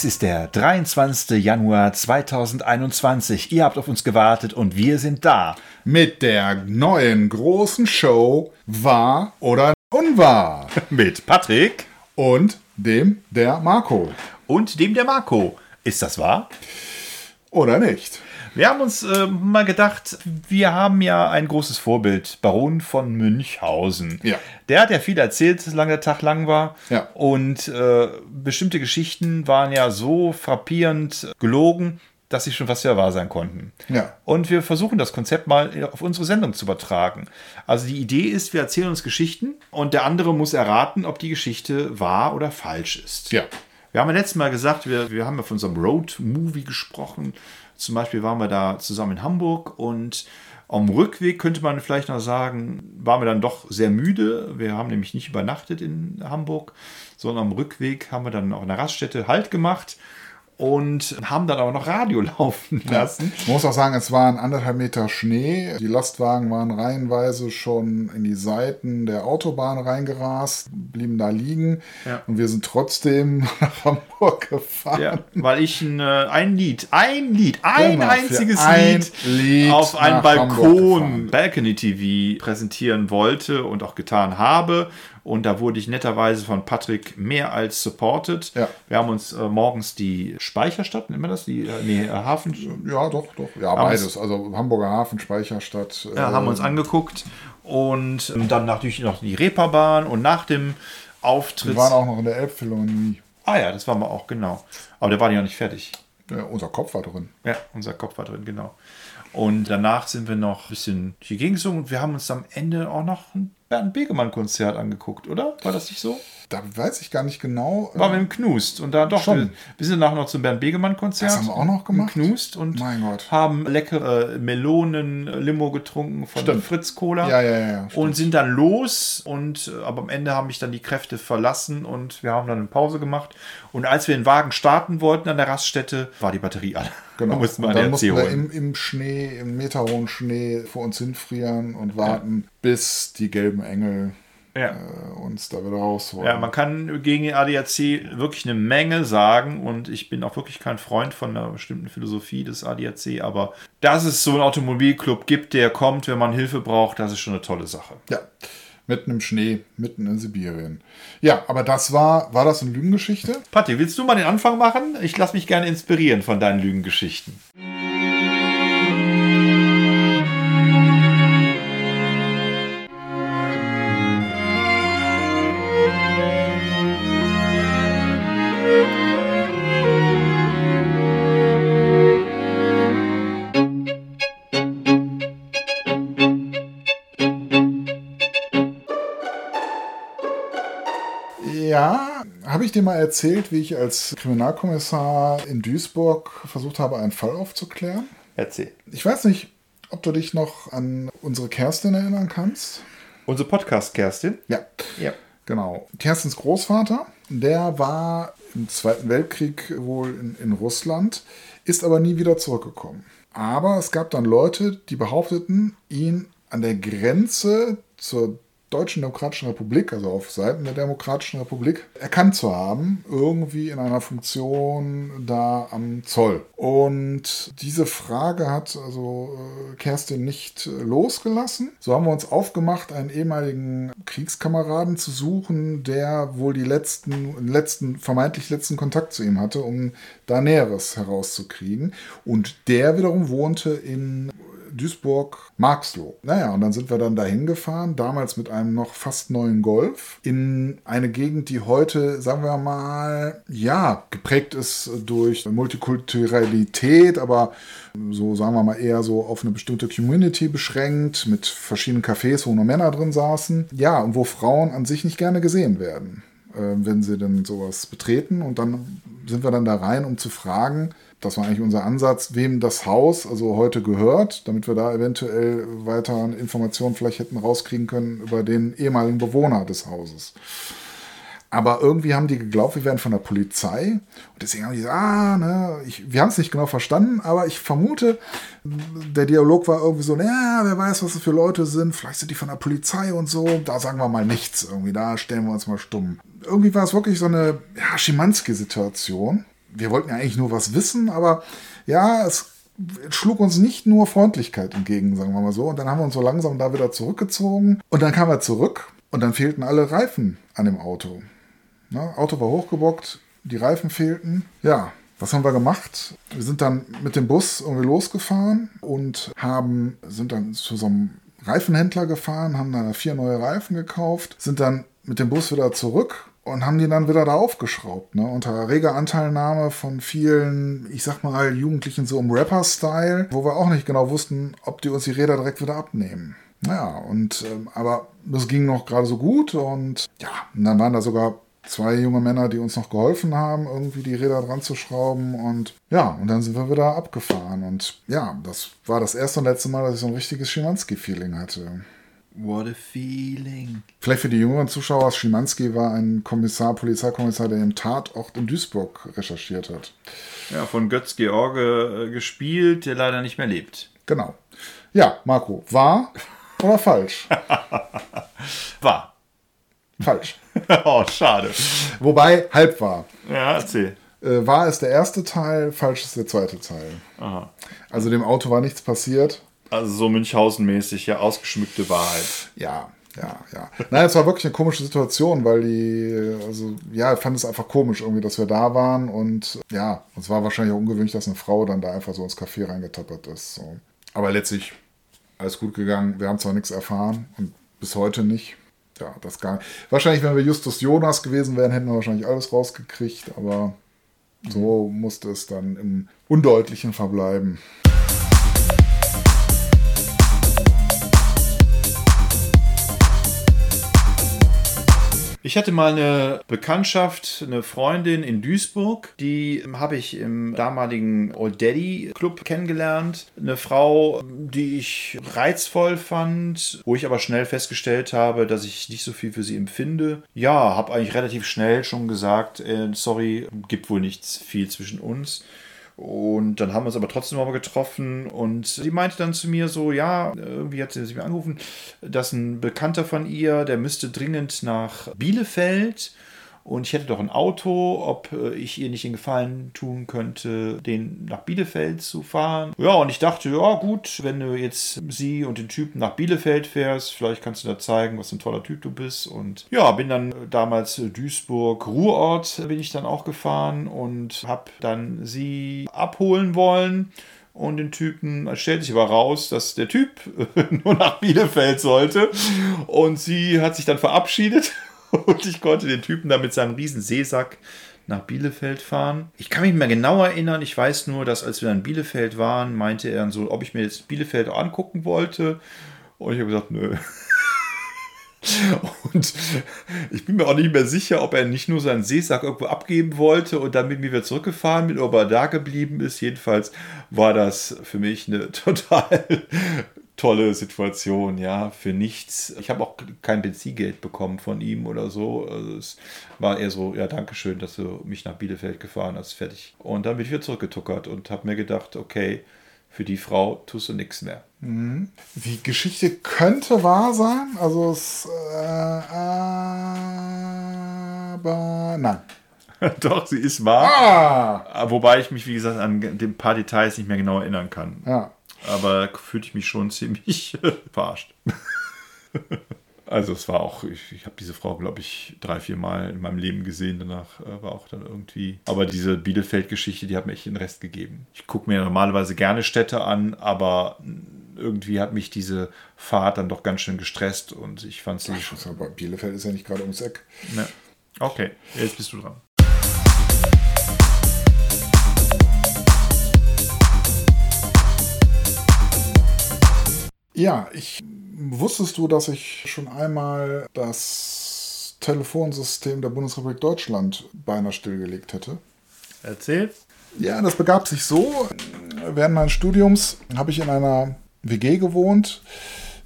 Es ist der 23. Januar 2021. Ihr habt auf uns gewartet und wir sind da. Mit der neuen großen Show Wahr oder Unwahr. Mit Patrick Und dem der Marco. und dem der Marco. Ist das wahr? Oder nicht? Wir haben uns äh, mal gedacht, wir haben ja ein großes Vorbild, Baron von Münchhausen. Ja. Der hat ja viel erzählt, solange der Tag lang war. Ja. Und äh, bestimmte Geschichten waren ja so frappierend gelogen, dass sie schon fast wieder wahr sein konnten. Ja. Und wir versuchen das Konzept mal auf unsere Sendung zu übertragen. Also die Idee ist, wir erzählen uns Geschichten und der andere muss erraten, ob die Geschichte wahr oder falsch ist. Ja. Wir haben ja letztes Mal gesagt, wir, wir haben ja von unserem Road-Movie gesprochen. Zum Beispiel waren wir da zusammen in Hamburg und am Rückweg könnte man vielleicht noch sagen, waren wir dann doch sehr müde. Wir haben nämlich nicht übernachtet in Hamburg, sondern am Rückweg haben wir dann auf einer Raststätte Halt gemacht und haben dann aber noch Radio laufen lassen. Man muss auch sagen, es waren anderthalb Meter Schnee. Die Lastwagen waren reihenweise schon in die Seiten der Autobahn reingerast, blieben da liegen. Ja. Und wir sind trotzdem nach Hamburg gefahren. Ja, weil ich ein, äh, ein Lied, ein Lied, ein Genau, für einziges ein Lied, Lied auf einem Balkon. Balcony TV, präsentieren wollte und auch getan habe. Und da wurde ich netterweise von Patrick mehr als supported. Ja. Wir haben uns äh, morgens die Speicherstadt, nennen wir das? Die, äh, nee, äh, Hafen. Ja, doch, doch. Ja, Haben beides. Also Hamburger Hafen, Speicherstadt. Ja, haben wir uns angeguckt. Und ähm, dann natürlich noch die Reeperbahn und nach dem Auftritt. Wir waren auch noch in der Elbphilharmonie. ah ja, das waren wir auch, genau. Aber der war ja nicht fertig. Ja, unser Kopf war drin. Ja, unser Kopf war drin, genau. Und danach sind wir noch ein bisschen hier gesungen und wir haben uns am Ende auch noch ein Bernd Begemann-Konzert angeguckt, oder? War das nicht so? Da weiß ich gar nicht genau. War wir im Knust und da doch, Schon. wir, sind danach noch zum Bernd Begemann-Konzert. Das haben wir auch noch gemacht? Knust und Mein Gott. haben leckere Melonen-Limo getrunken von Stimmt. Fritz Cola. Ja, ja, ja, stimmt. Und sind dann los und äh, aber am Ende haben mich dann die Kräfte verlassen und wir haben dann eine Pause gemacht. Und als wir den Wagen starten wollten an der Raststätte, war die Batterie alle. Genau. Da mussten wir dann mussten wir im, im Schnee, im meterhohen Schnee vor uns hinfrieren und warten, bis die gelben Engel Ja. äh, uns da wieder rausholen. Ja, man kann gegen den ADAC wirklich eine Menge sagen und ich bin auch wirklich kein Freund von einer bestimmten Philosophie des ADAC, aber dass es so einen Automobilclub gibt, der kommt, wenn man Hilfe braucht, das ist schon eine tolle Sache. ja, mitten im Schnee, mitten in Sibirien. Ja, aber das war, war das eine Lügengeschichte? Patti, willst du mal den Anfang machen? Ich lasse mich gerne inspirieren von deinen Lügengeschichten. Habe ich dir mal erzählt, wie ich als Kriminalkommissar in Duisburg versucht habe, einen Fall aufzuklären? Erzähl. Ich weiß nicht, ob du dich noch an unsere Kerstin erinnern kannst. Unser Podcast, Kerstin. Ja, Ja. Genau. Kerstins Großvater, der war im Zweiten Weltkrieg wohl in, in Russland, ist aber nie wieder zurückgekommen. Aber es gab dann Leute, die behaupteten, ihn an der Grenze zur Deutschen Demokratischen Republik, also auf Seiten der Demokratischen Republik, erkannt zu haben, irgendwie in einer Funktion da am Zoll. Und diese Frage hat also äh, Kerstin nicht äh, losgelassen. So haben wir uns aufgemacht, einen ehemaligen Kriegskameraden zu suchen, der wohl die letzten, letzten, vermeintlich letzten Kontakt zu ihm hatte, um da Näheres herauszukriegen. Und der wiederum wohnte in Duisburg-Marxloh. Naja, und dann sind wir dann dahin gefahren, damals mit einem noch fast neuen Golf, in eine Gegend, die heute, sagen wir mal, ja, geprägt ist durch Multikulturalität, aber so, sagen wir mal, eher so auf eine bestimmte Community beschränkt, mit verschiedenen Cafés, wo nur Männer drin saßen. Ja, und wo Frauen an sich nicht gerne gesehen werden, äh, wenn sie denn sowas betreten. Und dann sind wir dann da rein, um zu fragen, das war eigentlich unser Ansatz, wem das Haus also heute gehört, damit wir da eventuell weiter Informationen vielleicht hätten rauskriegen können über den ehemaligen Bewohner des Hauses. Aber irgendwie haben die geglaubt, wir wären von der Polizei. Und deswegen haben die gesagt, ah, ne, ich, wir haben es nicht genau verstanden, aber ich vermute, der Dialog war irgendwie so, naja, wer weiß, was das für Leute sind. Vielleicht sind die von der Polizei und so. Da sagen wir mal nichts irgendwie. Da stellen wir uns mal stumm. Irgendwie war es wirklich so eine ja, Schimanski-Situation. Wir wollten ja eigentlich nur was wissen, aber ja, es schlug uns nicht nur Freundlichkeit entgegen, sagen wir mal so. Und dann haben wir uns so langsam da wieder zurückgezogen. Und dann kam er zurück und dann fehlten alle Reifen an dem Auto. Ne? Auto war hochgebockt, die Reifen fehlten. Ja, was haben wir gemacht? Wir sind dann mit dem Bus irgendwie losgefahren und haben, sind dann zu so einem Reifenhändler gefahren, haben dann vier neue Reifen gekauft, sind dann mit dem Bus wieder zurück und haben die dann wieder da aufgeschraubt, ne? Unter reger Anteilnahme von vielen, ich sag mal, Jugendlichen so im Rapper-Style, wo wir auch nicht genau wussten, ob die uns die Räder direkt wieder abnehmen. Naja, und ähm, aber das ging noch gerade so gut und ja, und dann waren da sogar zwei junge Männer, die uns noch geholfen haben, irgendwie die Räder dran zu schrauben. Und ja, und dann sind wir wieder abgefahren. Und ja, das war das erste und letzte Mal, dass ich so ein richtiges Schimanski-Feeling hatte. What a feeling. Vielleicht für die jüngeren Zuschauer, Schimanski war ein Kommissar, Polizeikommissar, der im Tatort in Duisburg recherchiert hat. Ja, von Götz George äh, gespielt, der leider nicht mehr lebt. Genau. Ja, Marco, wahr oder falsch? War. Falsch. oh, schade. Wobei, halb wahr. Ja, erzähl. Äh, wahr ist der erste Teil, falsch ist der zweite Teil. Aha. Also dem Auto war nichts passiert. Also so Münchhausen-mäßig, ja, ausgeschmückte Wahrheit. Ja, ja, ja. Nein, es war wirklich eine komische Situation, weil die, also ja, ich fand es einfach komisch irgendwie, dass wir da waren und ja, es war wahrscheinlich auch ungewöhnlich, dass eine Frau dann da einfach so ins Café reingetappert ist. So. Aber letztlich alles gut gegangen. Wir haben zwar nichts erfahren und bis heute nicht. Ja, das gar nicht. Wahrscheinlich, wenn wir Justus Jonas gewesen wären, hätten wir wahrscheinlich alles rausgekriegt, aber so musste es dann im Undeutlichen verbleiben. Ich hatte mal eine Bekanntschaft, eine Freundin in Duisburg, die habe ich im damaligen Old Daddy Club kennengelernt. Eine Frau, die ich reizvoll fand, wo ich aber schnell festgestellt habe, dass ich nicht so viel für sie empfinde. Ja, habe eigentlich relativ schnell schon gesagt, äh, sorry, gibt wohl nichts viel zwischen uns. Und dann haben wir uns aber trotzdem nochmal getroffen und sie meinte dann zu mir so, ja, irgendwie hat sie sich mir angerufen, dass ein Bekannter von ihr, der müsste dringend nach Bielefeld und ich hätte doch ein Auto, ob äh, ich ihr nicht den Gefallen tun könnte, den nach Bielefeld zu fahren. Ja, und ich dachte, ja gut, wenn du jetzt sie und den Typen nach Bielefeld fährst, vielleicht kannst du da zeigen, was ein toller Typ du bist. Und ja, bin dann damals Duisburg Ruhrort bin ich dann auch gefahren und habe dann sie abholen wollen und den Typen, es stellt sich aber raus, dass der Typ nur nach Bielefeld sollte und sie hat sich dann verabschiedet und ich konnte den Typen da mit seinem riesen Seesack nach Bielefeld fahren. Ich kann mich nicht mehr genau erinnern. Ich weiß nur, dass als wir in Bielefeld waren, meinte er dann so, ob ich mir jetzt Bielefeld angucken wollte. Und ich habe gesagt, nö. Und ich bin mir auch nicht mehr sicher, ob er nicht nur seinen Seesack irgendwo abgeben wollte und dann mit mir wieder zurückgefahren bin, ob er da geblieben ist. Jedenfalls war das für mich eine total tolle Situation, ja, für nichts. Ich habe auch kein Benzingeld bekommen von ihm oder so. Also es war eher so, ja, Dankeschön, dass du mich nach Bielefeld gefahren hast, fertig. Und dann bin ich wieder zurückgetuckert und habe mir gedacht, okay, für die Frau tust du nichts mehr. Mhm. Die Geschichte könnte wahr sein, also es, äh, aber nein. Doch, sie ist wahr. Ah! Wobei ich mich, wie gesagt, an ein paar Details nicht mehr genau erinnern kann. Ja aber fühlte ich mich schon ziemlich verarscht. Also es war auch, ich, ich habe diese Frau, glaube ich, drei, vier Mal in meinem Leben gesehen. Danach äh, war auch dann irgendwie. Aber diese Bielefeld-Geschichte, die hat mir echt den Rest gegeben. Ich gucke mir normalerweise gerne Städte an, aber irgendwie hat mich diese Fahrt dann doch ganz schön gestresst und ich fand sie. Aber Bielefeld ist ja nicht gerade ums Eck. Ne. Okay, jetzt bist du dran. Ja, ich wusstest du, dass ich schon einmal das Telefonsystem der Bundesrepublik Deutschland beinahe stillgelegt hätte? Erzähl. Ja, das begab sich so. Während meines Studiums habe ich in einer WG gewohnt,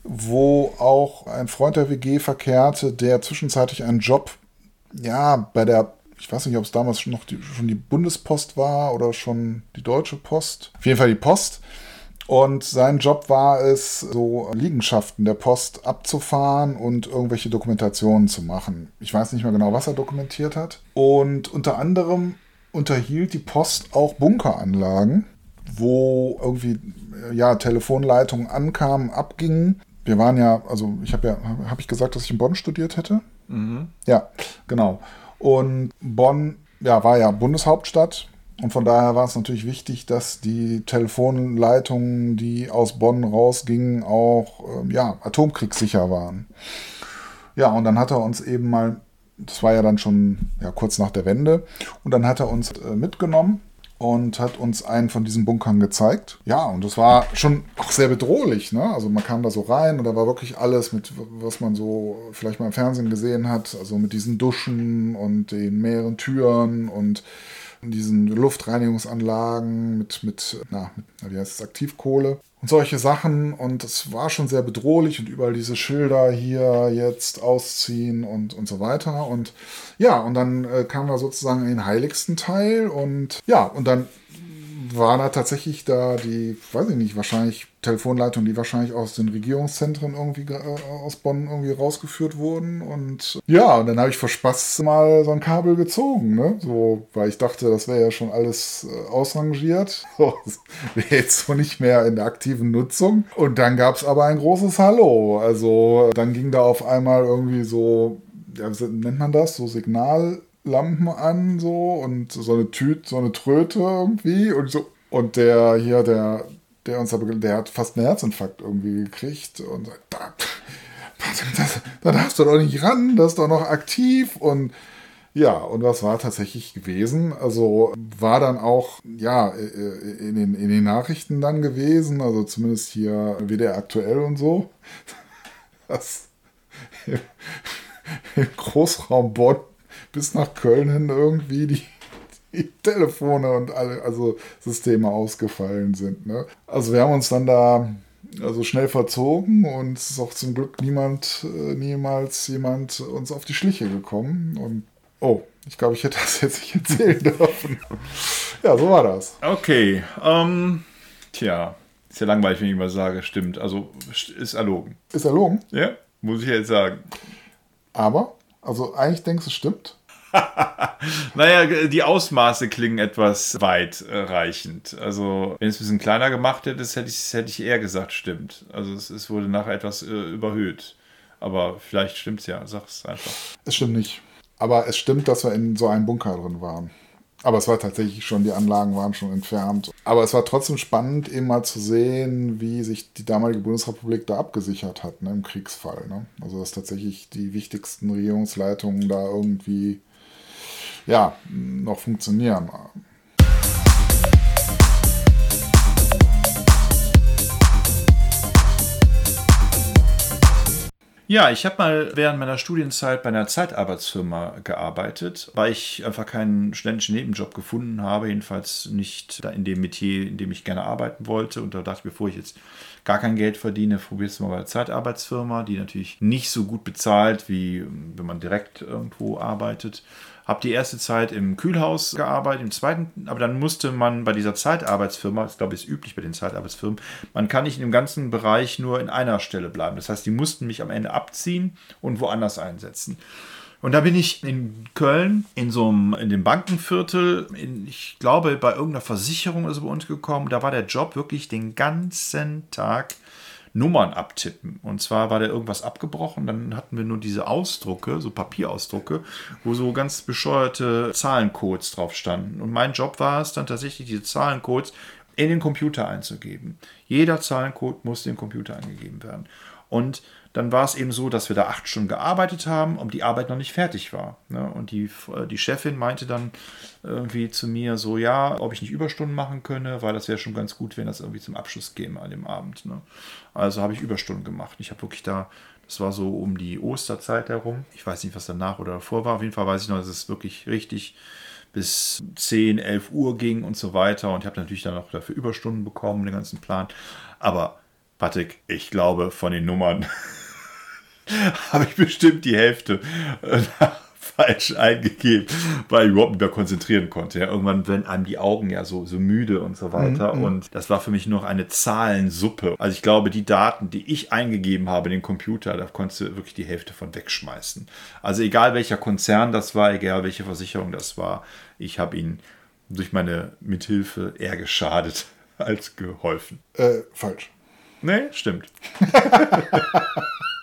wo auch ein Freund der WG verkehrte, der zwischenzeitlich einen Job, ja, bei der, ich weiß nicht, ob es damals schon noch die, schon die Bundespost war oder schon die Deutsche Post. Auf jeden Fall die Post und sein Job war es, so Liegenschaften der Post abzufahren und irgendwelche Dokumentationen zu machen. Ich weiß nicht mehr genau, was er dokumentiert hat. Und unter anderem unterhielt die Post auch Bunkeranlagen, wo irgendwie ja, Telefonleitungen ankamen, abgingen. Wir waren ja, also ich habe ja, habe ich gesagt, dass ich in Bonn studiert hätte? Mhm. Ja, genau. Und Bonn ja, war ja Bundeshauptstadt. Und von daher war es natürlich wichtig, dass die Telefonleitungen, die aus Bonn rausgingen, auch ähm, ja, atomkriegssicher waren. Ja, und dann hat er uns eben mal, das war ja dann schon ja, kurz nach der Wende, und dann hat er uns äh, mitgenommen und hat uns einen von diesen Bunkern gezeigt. Ja, und das war schon auch sehr bedrohlich. Ne? Also man kam da so rein und da war wirklich alles mit, was man so vielleicht mal im Fernsehen gesehen hat. Also mit diesen Duschen und den mehreren Türen und diesen Luftreinigungsanlagen mit, mit, na, mit wie heißt es, Aktivkohle und solche Sachen. Und es war schon sehr bedrohlich und überall diese Schilder hier jetzt ausziehen und, und so weiter. Und ja, und dann äh, kamen wir sozusagen in den heiligsten Teil und ja, und dann waren da tatsächlich da die, weiß ich nicht, wahrscheinlich Telefonleitungen, die wahrscheinlich aus den Regierungszentren irgendwie äh, aus Bonn irgendwie rausgeführt wurden. Und ja, und dann habe ich vor Spaß mal so ein Kabel gezogen, ne? So, weil ich dachte, das wäre ja schon alles äh, ausrangiert. Wäre jetzt so nicht mehr in der aktiven Nutzung. Und dann gab es aber ein großes Hallo. Also dann ging da auf einmal irgendwie so, ja, nennt man das? So Signal. Lampen an, so und so eine Tüte, so eine Tröte irgendwie und so. Und der hier, der, der uns aber, der hat fast einen Herzinfarkt irgendwie gekriegt und da, das, da darfst du doch nicht ran, das ist doch noch aktiv und ja, und was war tatsächlich gewesen? Also war dann auch, ja, in den, in den Nachrichten dann gewesen, also zumindest hier WDR aktuell und so, dass im Großraum Bonn bis nach Köln hin irgendwie die, die Telefone und alle also Systeme ausgefallen sind. Ne? Also wir haben uns dann da also schnell verzogen und es ist auch zum Glück niemand, äh, niemals jemand uns auf die Schliche gekommen. Und oh, ich glaube, ich hätte das jetzt nicht erzählen dürfen. ja, so war das. Okay, ähm, tja, ist ja langweilig, wenn ich mal sage, stimmt. Also ist erlogen. Ist erlogen? Ja, muss ich jetzt sagen. Aber, also eigentlich denkst du, es stimmt? naja, die Ausmaße klingen etwas weitreichend. Also, wenn es ein bisschen kleiner gemacht hätte, hätte ich, hätte ich eher gesagt, stimmt. Also, es, es wurde nachher etwas äh, überhöht. Aber vielleicht stimmt es ja, sag es einfach. Es stimmt nicht. Aber es stimmt, dass wir in so einem Bunker drin waren. Aber es war tatsächlich schon, die Anlagen waren schon entfernt. Aber es war trotzdem spannend, eben mal zu sehen, wie sich die damalige Bundesrepublik da abgesichert hat ne, im Kriegsfall. Ne? Also dass tatsächlich die wichtigsten Regierungsleitungen da irgendwie ja, noch funktionieren. Ja, ich habe mal während meiner Studienzeit bei einer Zeitarbeitsfirma gearbeitet, weil ich einfach keinen studentischen Nebenjob gefunden habe, jedenfalls nicht in dem Metier, in dem ich gerne arbeiten wollte. Und da dachte ich, bevor ich jetzt gar kein Geld verdiene, probiere es mal bei einer Zeitarbeitsfirma, die natürlich nicht so gut bezahlt, wie wenn man direkt irgendwo arbeitet. Habe die erste Zeit im Kühlhaus gearbeitet, im zweiten, aber dann musste man bei dieser Zeitarbeitsfirma, das glaube ich ist üblich bei den Zeitarbeitsfirmen, man kann nicht in dem ganzen Bereich nur in einer Stelle bleiben. Das heißt, die mussten mich am Ende abziehen und woanders einsetzen. Und da bin ich in Köln in so einem, in dem Bankenviertel, in, ich glaube, bei irgendeiner Versicherung ist bei uns gekommen. Da war der Job wirklich den ganzen Tag Nummern abtippen. Und zwar war da irgendwas abgebrochen, dann hatten wir nur diese Ausdrucke, so Papierausdrucke, wo so ganz bescheuerte Zahlencodes drauf standen. Und mein Job war es dann tatsächlich, diese Zahlencodes in den Computer einzugeben. Jeder Zahlencode muss den Computer eingegeben werden. Und dann war es eben so, dass wir da acht Stunden gearbeitet haben und die Arbeit noch nicht fertig war. Ne? Und die, die Chefin meinte dann irgendwie zu mir so, ja, ob ich nicht Überstunden machen könne, weil das wäre schon ganz gut, wenn das irgendwie zum Abschluss käme an dem Abend. Also habe ich Überstunden gemacht. Ich habe wirklich da, das war so um die Osterzeit herum. Ich weiß nicht, was danach oder davor war. Auf jeden Fall weiß ich noch, dass es wirklich richtig bis 10, 11 Uhr ging und so weiter. Und ich habe natürlich dann auch dafür Überstunden bekommen, den ganzen Plan. Aber Patrick, ich glaube, von den Nummern habe ich bestimmt die Hälfte äh, falsch eingegeben, weil ich überhaupt nicht mehr konzentrieren konnte. Ja, irgendwann werden einem die Augen ja so, so müde und so weiter. Mhm. Und das war für mich noch eine Zahlensuppe. Also ich glaube, die Daten, die ich eingegeben habe in den Computer, da konntest du wirklich die Hälfte von wegschmeißen. Also egal welcher Konzern das war, egal welche Versicherung das war, ich habe ihn durch meine Mithilfe eher geschadet als geholfen. Äh, falsch. Nee, stimmt.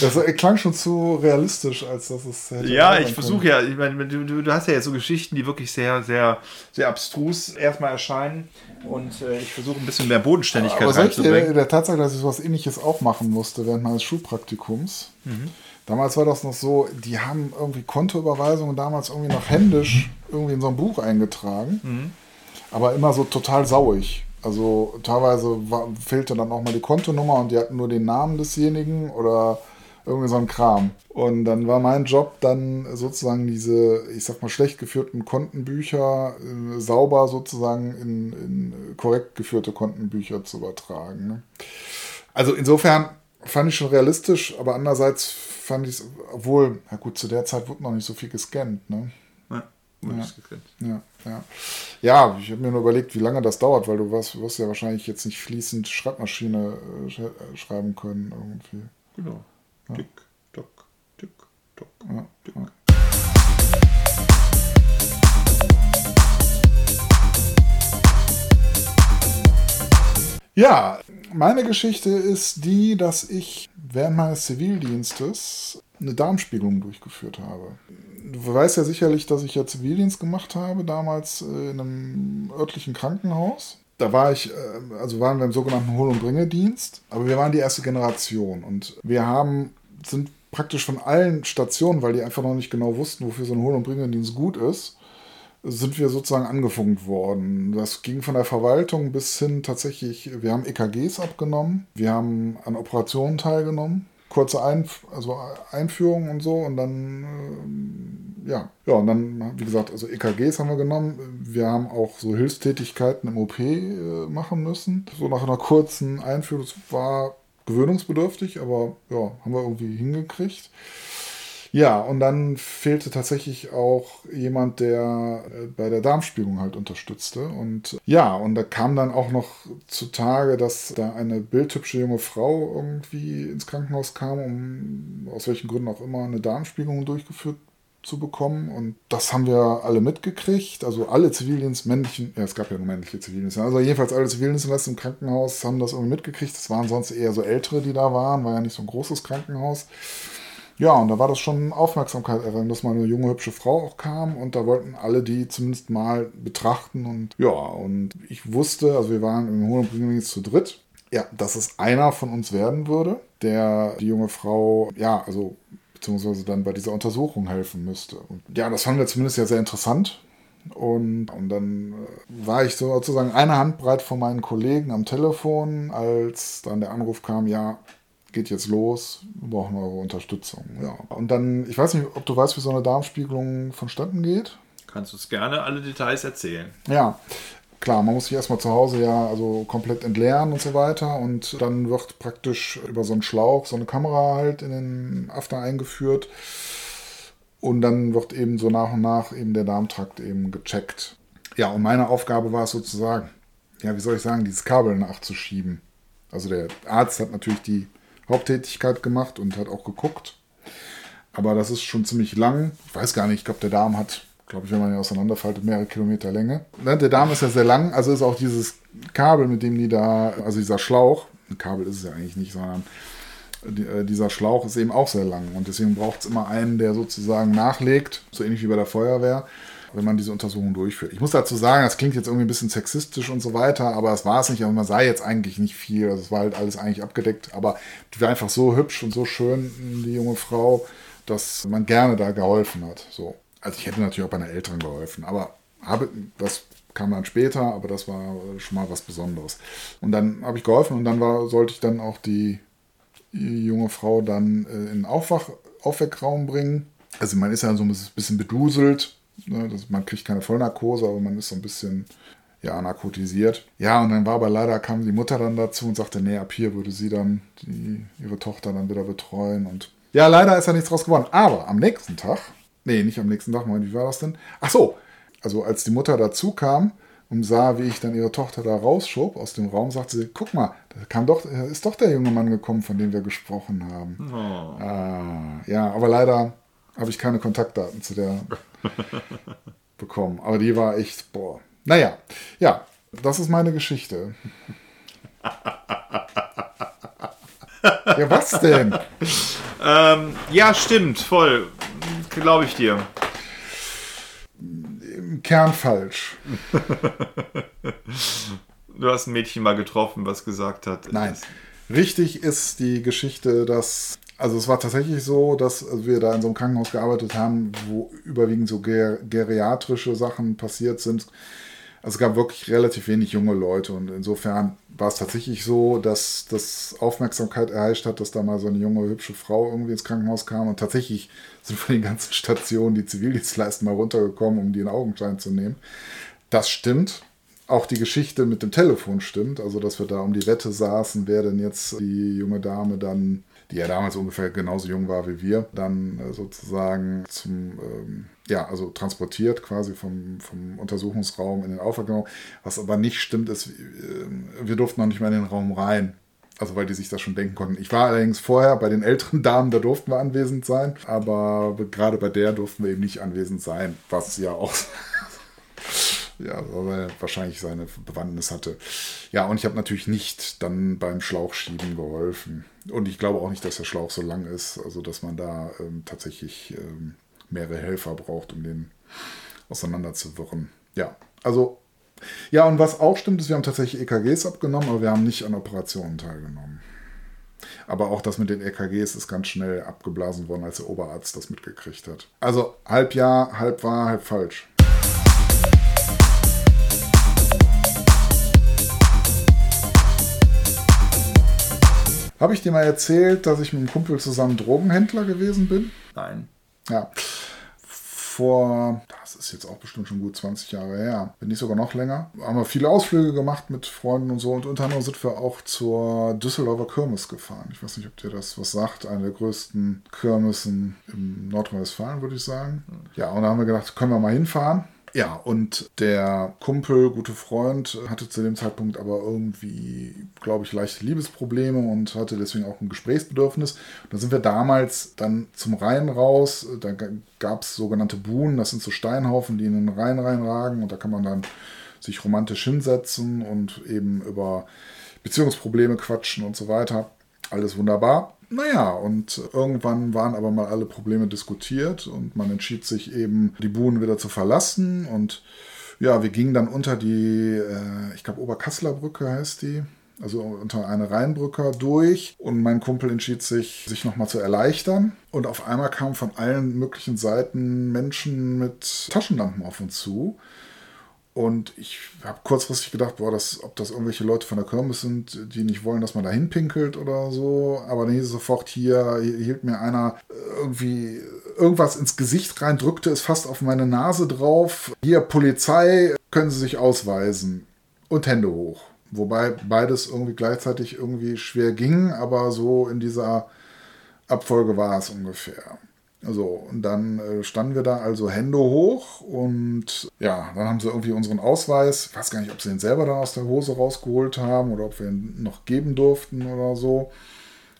Das klang schon zu realistisch, als dass es hätte Ja, ich versuche ja, ich meine, du, du, hast ja jetzt so Geschichten, die wirklich sehr, sehr, sehr abstrus erstmal erscheinen. Und äh, ich versuche ein bisschen mehr Bodenständigkeit Aber reinzubringen. der Tatsache, dass ich sowas ähnliches auch machen musste während meines Schulpraktikums. Mhm. Damals war das noch so, die haben irgendwie Kontoüberweisungen damals irgendwie noch händisch irgendwie in so ein Buch eingetragen. Mhm. Aber immer so total sauig. Also teilweise war, fehlte dann auch mal die Kontonummer und die hatten nur den Namen desjenigen oder irgendwie so ein Kram. Und dann war mein Job dann sozusagen diese, ich sag mal, schlecht geführten Kontenbücher äh, sauber sozusagen in, in korrekt geführte Kontenbücher zu übertragen. Ne? Also insofern fand ich schon realistisch, aber andererseits fand ich es, obwohl, na gut, zu der Zeit wurde noch nicht so viel gescannt, ne? Ja, wurde ich gekriegt. Ja, ja. Ja, ich habe mir nur überlegt, wie lange das dauert, weil du wirst, wirst ja wahrscheinlich jetzt nicht fließend Schreibmaschine äh, äh, schreiben können irgendwie. Genau. Tick, tock, tick, tock, Ja, tick. ja. Ja, meine Geschichte ist die, dass ich während meines Zivildienstes eine Darmspiegelung durchgeführt habe. Du weißt ja sicherlich, dass ich ja Zivildienst gemacht habe, damals äh, in einem örtlichen Krankenhaus. Da war ich, äh, also waren wir im sogenannten Hol- und Bringedienst, aber wir waren die erste Generation und wir haben, sind praktisch von allen Stationen, weil die einfach noch nicht genau wussten, wofür so ein Hol- und Bringedienst gut ist, sind wir sozusagen angefunkt worden. Das ging von der Verwaltung bis hin tatsächlich, wir haben EKGs abgenommen, wir haben an Operationen teilgenommen, kurze Einf also Einführung und so und dann, ähm, ja, ja, und dann, wie gesagt, also EKGs haben wir genommen. Wir haben auch so Hilfstätigkeiten im OP äh, machen müssen. So nach einer kurzen Einführung, das war gewöhnungsbedürftig, aber ja, haben wir irgendwie hingekriegt. Ja, und dann fehlte tatsächlich auch jemand, der äh, bei der Darmspiegelung halt unterstützte. Und ja, und da kam dann auch noch zutage, dass da eine bildhübsche junge Frau irgendwie ins Krankenhaus kam, um aus welchen Gründen auch immer eine Darmspiegelung durchgeführt zu bekommen. Und das haben wir alle mitgekriegt. Also alle Zivildienst, männlichen, ja, es gab ja nur männliche Zivildienste. Also jedenfalls alle Zivildienstleister im Krankenhaus haben das irgendwie mitgekriegt. Das waren sonst eher so Ältere, die da waren, war ja nicht so ein großes Krankenhaus. Ja, und da war das schon Aufmerksamkeit erregen, dass mal eine junge, hübsche Frau auch kam und da wollten alle die zumindest mal betrachten und ja, und ich wusste, also wir waren im Hohen Bringdienst zu dritt, ja, dass es einer von uns werden würde, der die junge Frau, ja, also beziehungsweise dann bei dieser Untersuchung helfen müsste. Und ja, das fanden wir zumindest ja sehr interessant. Und, und dann äh, war ich sozusagen eine Handbreit von meinen Kollegen am Telefon, als dann der Anruf kam, ja, geht jetzt los, wir brauchen eure Unterstützung. Ja. Und dann, ich weiß nicht, ob du weißt, wie so eine Darmspiegelung vonstatten geht. Kannst du uns gerne alle Details erzählen. Ja, klar, man muss sich erstmal zu Hause ja also komplett entleeren und so weiter. Und dann wird praktisch über so einen Schlauch so eine Kamera halt in den After eingeführt. Und dann wird eben so nach und nach eben der Darmtrakt eben gecheckt. Ja, und meine Aufgabe war es sozusagen, ja, wie soll ich sagen, dieses Kabel nachzuschieben. Also der Arzt hat natürlich die Haupttätigkeit gemacht und hat auch geguckt. Aber das ist schon ziemlich lang. Ich weiß gar nicht, ich glaube, der Darm hat, glaube ich, wenn man ihn auseinanderfaltet, mehrere Kilometer Länge. Ne, Der Darm ist ja sehr lang, also ist auch dieses Kabel, mit dem die da, also dieser Schlauch, ein Kabel ist es ja eigentlich nicht, sondern äh, dieser Schlauch ist eben auch sehr lang. Und deswegen braucht es immer einen, der sozusagen nachlegt, so ähnlich wie bei der Feuerwehr, wenn man diese Untersuchung durchführt. Ich muss dazu sagen, das klingt jetzt irgendwie ein bisschen sexistisch und so weiter, aber es war es nicht. Also man sah jetzt eigentlich nicht viel. Also es war halt alles eigentlich abgedeckt. Aber die war einfach so hübsch und so schön, die junge Frau, dass man gerne da geholfen hat. So. Also ich hätte natürlich auch bei einer Älteren geholfen, aber habe, das kam dann später, aber das war schon mal was Besonderes. Und dann habe ich geholfen und dann war, sollte ich dann auch die, die junge Frau dann äh, in den Aufwach, Aufweckraum bringen. Also man ist ja so ein bisschen beduselt, ne? das, man kriegt keine Vollnarkose, aber man ist so ein bisschen ja, narkotisiert. Ja, und dann war aber leider, kam die Mutter dann dazu und sagte, nee, ab hier würde sie dann die, ihre Tochter dann wieder betreuen. Und ja, leider ist da nichts draus geworden. Aber am nächsten Tag, nee, nicht am nächsten Tag, Moment, wie war das denn? Ach so, also als die Mutter dazu kam und sah, wie ich dann ihre Tochter da rausschob aus dem Raum, sagte sie, guck mal, da kam doch, da ist doch der junge Mann gekommen, von dem wir gesprochen haben. Ah, ja, aber leider habe ich keine Kontaktdaten zu der bekommen. Aber die war echt, boah. Naja, ja, das ist meine Geschichte. ja, was denn? Ähm, ja, stimmt, voll. Glaube ich dir. Im Kern falsch. du hast ein Mädchen mal getroffen, was gesagt hat. Nein. Richtig ist die Geschichte, dass also es war tatsächlich so, dass wir da in so einem Krankenhaus gearbeitet haben, wo überwiegend so ger geriatrische Sachen passiert sind. Also es gab wirklich relativ wenig junge Leute und insofern war es tatsächlich so, dass das Aufmerksamkeit erheischt hat, dass da mal so eine junge, hübsche Frau irgendwie ins Krankenhaus kam und tatsächlich sind von den ganzen Stationen die Zivildienstleister mal runtergekommen, um die in Augenschein zu nehmen. Das stimmt. Auch die Geschichte mit dem Telefon stimmt, also dass wir da um die Wette saßen, wer denn jetzt die junge Dame dann die ja damals ungefähr genauso jung war wie wir, dann äh, sozusagen zum, ähm, ja, also transportiert quasi vom, vom Untersuchungsraum in den Aufwachraum. Was aber nicht stimmt, ist, äh, wir durften noch nicht mal in den Raum rein. Also weil die sich das schon denken konnten. Ich war allerdings vorher bei den älteren Damen, da durften wir anwesend sein, aber gerade bei der durften wir eben nicht anwesend sein, was ja auch ja, weil er wahrscheinlich seine Bewandtnis hatte. Ja, und ich habe natürlich nicht dann beim Schlauchschieben geholfen. Und ich glaube auch nicht, dass der Schlauch so lang ist, also dass man da ähm, tatsächlich ähm, mehrere Helfer braucht, um den auseinanderzuwirren. Ja, also, ja, und was auch stimmt, ist, wir haben tatsächlich EKGs abgenommen, aber wir haben nicht an Operationen teilgenommen. Aber auch das mit den EKGs ist ganz schnell abgeblasen worden, als der Oberarzt das mitgekriegt hat. Also halb ja, halb wahr, halb falsch. Habe ich dir mal erzählt, dass ich mit einem Kumpel zusammen Drogenhändler gewesen bin? Nein. Ja. Vor, das ist jetzt auch bestimmt schon gut 20 Jahre her, wenn nicht sogar noch länger, haben wir viele Ausflüge gemacht mit Freunden und so. Und unter anderem sind wir auch zur Düsseldorfer Kirmes gefahren. Ich weiß nicht, ob dir das was sagt. Eine der größten Kirmessen im Nordrhein-Westfalen, würde ich sagen. Ja, und da haben wir gedacht, können wir mal hinfahren. Ja, und der Kumpel, gute Freund, hatte zu dem Zeitpunkt aber irgendwie, glaube ich, leichte Liebesprobleme und hatte deswegen auch ein Gesprächsbedürfnis. Da sind wir damals dann zum Rhein raus. Da gab es sogenannte Buhnen, das sind so Steinhaufen, die in den Rhein reinragen und da kann man dann sich romantisch hinsetzen und eben über Beziehungsprobleme quatschen und so weiter. Alles wunderbar. Naja, und irgendwann waren aber mal alle Probleme diskutiert und man entschied sich eben, die Buhnen wieder zu verlassen. Und ja, wir gingen dann unter die, äh, ich glaube, Oberkasseler Brücke heißt die, also unter eine Rheinbrücke durch und mein Kumpel entschied sich, sich nochmal zu erleichtern. Und auf einmal kamen von allen möglichen Seiten Menschen mit Taschenlampen auf uns zu. Und ich habe kurzfristig gedacht, boah, das, ob das irgendwelche Leute von der Kirmes sind, die nicht wollen, dass man da hinpinkelt oder so. Aber dann hieß es sofort hier, hielt mir einer irgendwie irgendwas ins Gesicht rein, drückte es fast auf meine Nase drauf. Hier, Polizei, können Sie sich ausweisen. Und Hände hoch. Wobei beides irgendwie gleichzeitig irgendwie schwer ging, aber so in dieser Abfolge war es ungefähr. So, und dann äh, standen wir da also Hände hoch und ja, dann haben sie irgendwie unseren Ausweis, ich weiß gar nicht, ob sie ihn selber dann aus der Hose rausgeholt haben oder ob wir ihn noch geben durften oder so.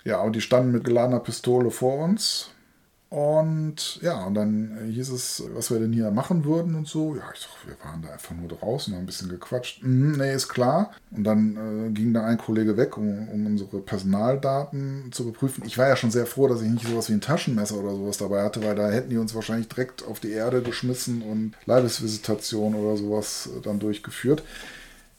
Ja, und die standen mit geladener Pistole vor uns und ja, und dann hieß es, was wir denn hier machen würden und so. Ja, ich dachte, wir waren da einfach nur draußen, haben ein bisschen gequatscht. Mhm, nee, ist klar. Und dann äh, ging da ein Kollege weg, um, um, unsere Personaldaten zu überprüfen. Ich war ja schon sehr froh, dass ich nicht sowas wie ein Taschenmesser oder sowas dabei hatte, weil da hätten die uns wahrscheinlich direkt auf die Erde geschmissen und Leibesvisitation oder sowas äh, dann durchgeführt.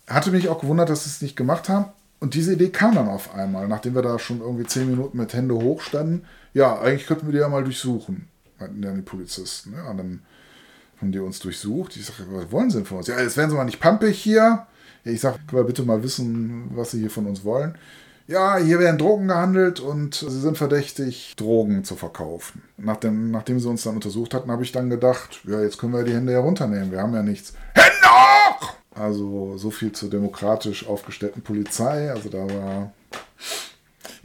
Hatte mich auch gewundert, dass sie es nicht gemacht haben. Und diese Idee kam dann auf einmal, nachdem wir da schon irgendwie zehn Minuten mit Hände hoch standen ja, eigentlich könnten wir die ja mal durchsuchen, meinten dann die Polizisten. Ja, und dann haben die uns durchsucht. Ich sage, was wollen sie denn von uns? Ja, jetzt werden sie mal nicht pampig hier. Ja, ich sage, bitte mal wissen, was sie hier von uns wollen. Ja, hier werden Drogen gehandelt und sie sind verdächtig, Drogen zu verkaufen. Nachdem, nachdem sie uns dann untersucht hatten, habe ich dann gedacht, ja, jetzt können wir die Hände herunternehmen. Wir haben ja nichts. Hände hoch! Also so viel zur demokratisch aufgestellten Polizei. Also da war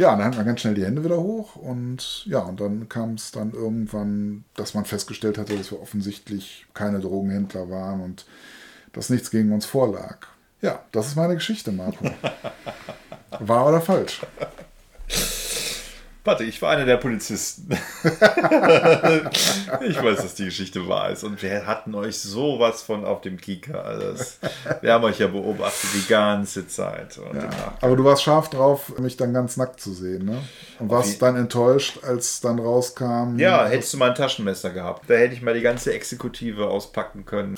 ja, dann hat man ganz schnell die Hände wieder hoch und ja, und dann kam es dann irgendwann, dass man festgestellt hatte, dass wir offensichtlich keine Drogenhändler waren und dass nichts gegen uns vorlag. Ja, das ist meine Geschichte, Marco. Wahr oder falsch? Warte, ich war einer der Polizisten. ich weiß, dass die Geschichte wahr ist. Und wir hatten euch sowas von auf dem Kieker. Also wir haben euch ja beobachtet die ganze Zeit. Ja, aber du warst scharf drauf, mich dann ganz nackt zu sehen, ne? Und warst dann enttäuscht, als dann rauskam. Ja, hättest du mal ein Taschenmesser gehabt. Da hätte ich mal die ganze Exekutive auspacken können.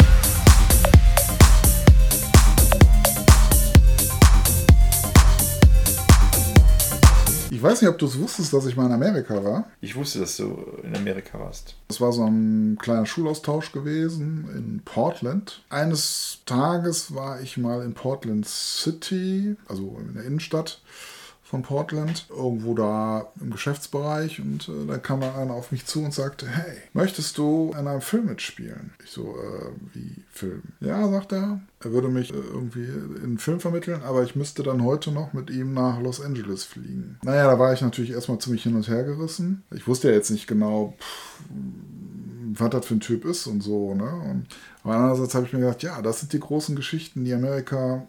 Ich weiß nicht, ob du es wusstest, dass ich mal in Amerika war. Ich wusste, dass du in Amerika warst. Das war so ein kleiner Schulaustausch gewesen in Portland. Eines Tages war ich mal in Portland City, also in der Innenstadt von Portland, irgendwo da im Geschäftsbereich und äh, dann kam dann einer auf mich zu und sagte, hey, möchtest du in einem Film mitspielen? Ich so, äh, wie Film? Ja, sagt er, er würde mich äh, irgendwie in einen Film vermitteln, aber ich müsste dann heute noch mit ihm nach Los Angeles fliegen. Naja, da war ich natürlich erstmal ziemlich hin und her gerissen. Ich wusste ja jetzt nicht genau, pff, was das für ein Typ ist und so. Ne? Und aber andererseits habe ich mir gedacht, ja, das sind die großen Geschichten, die Amerika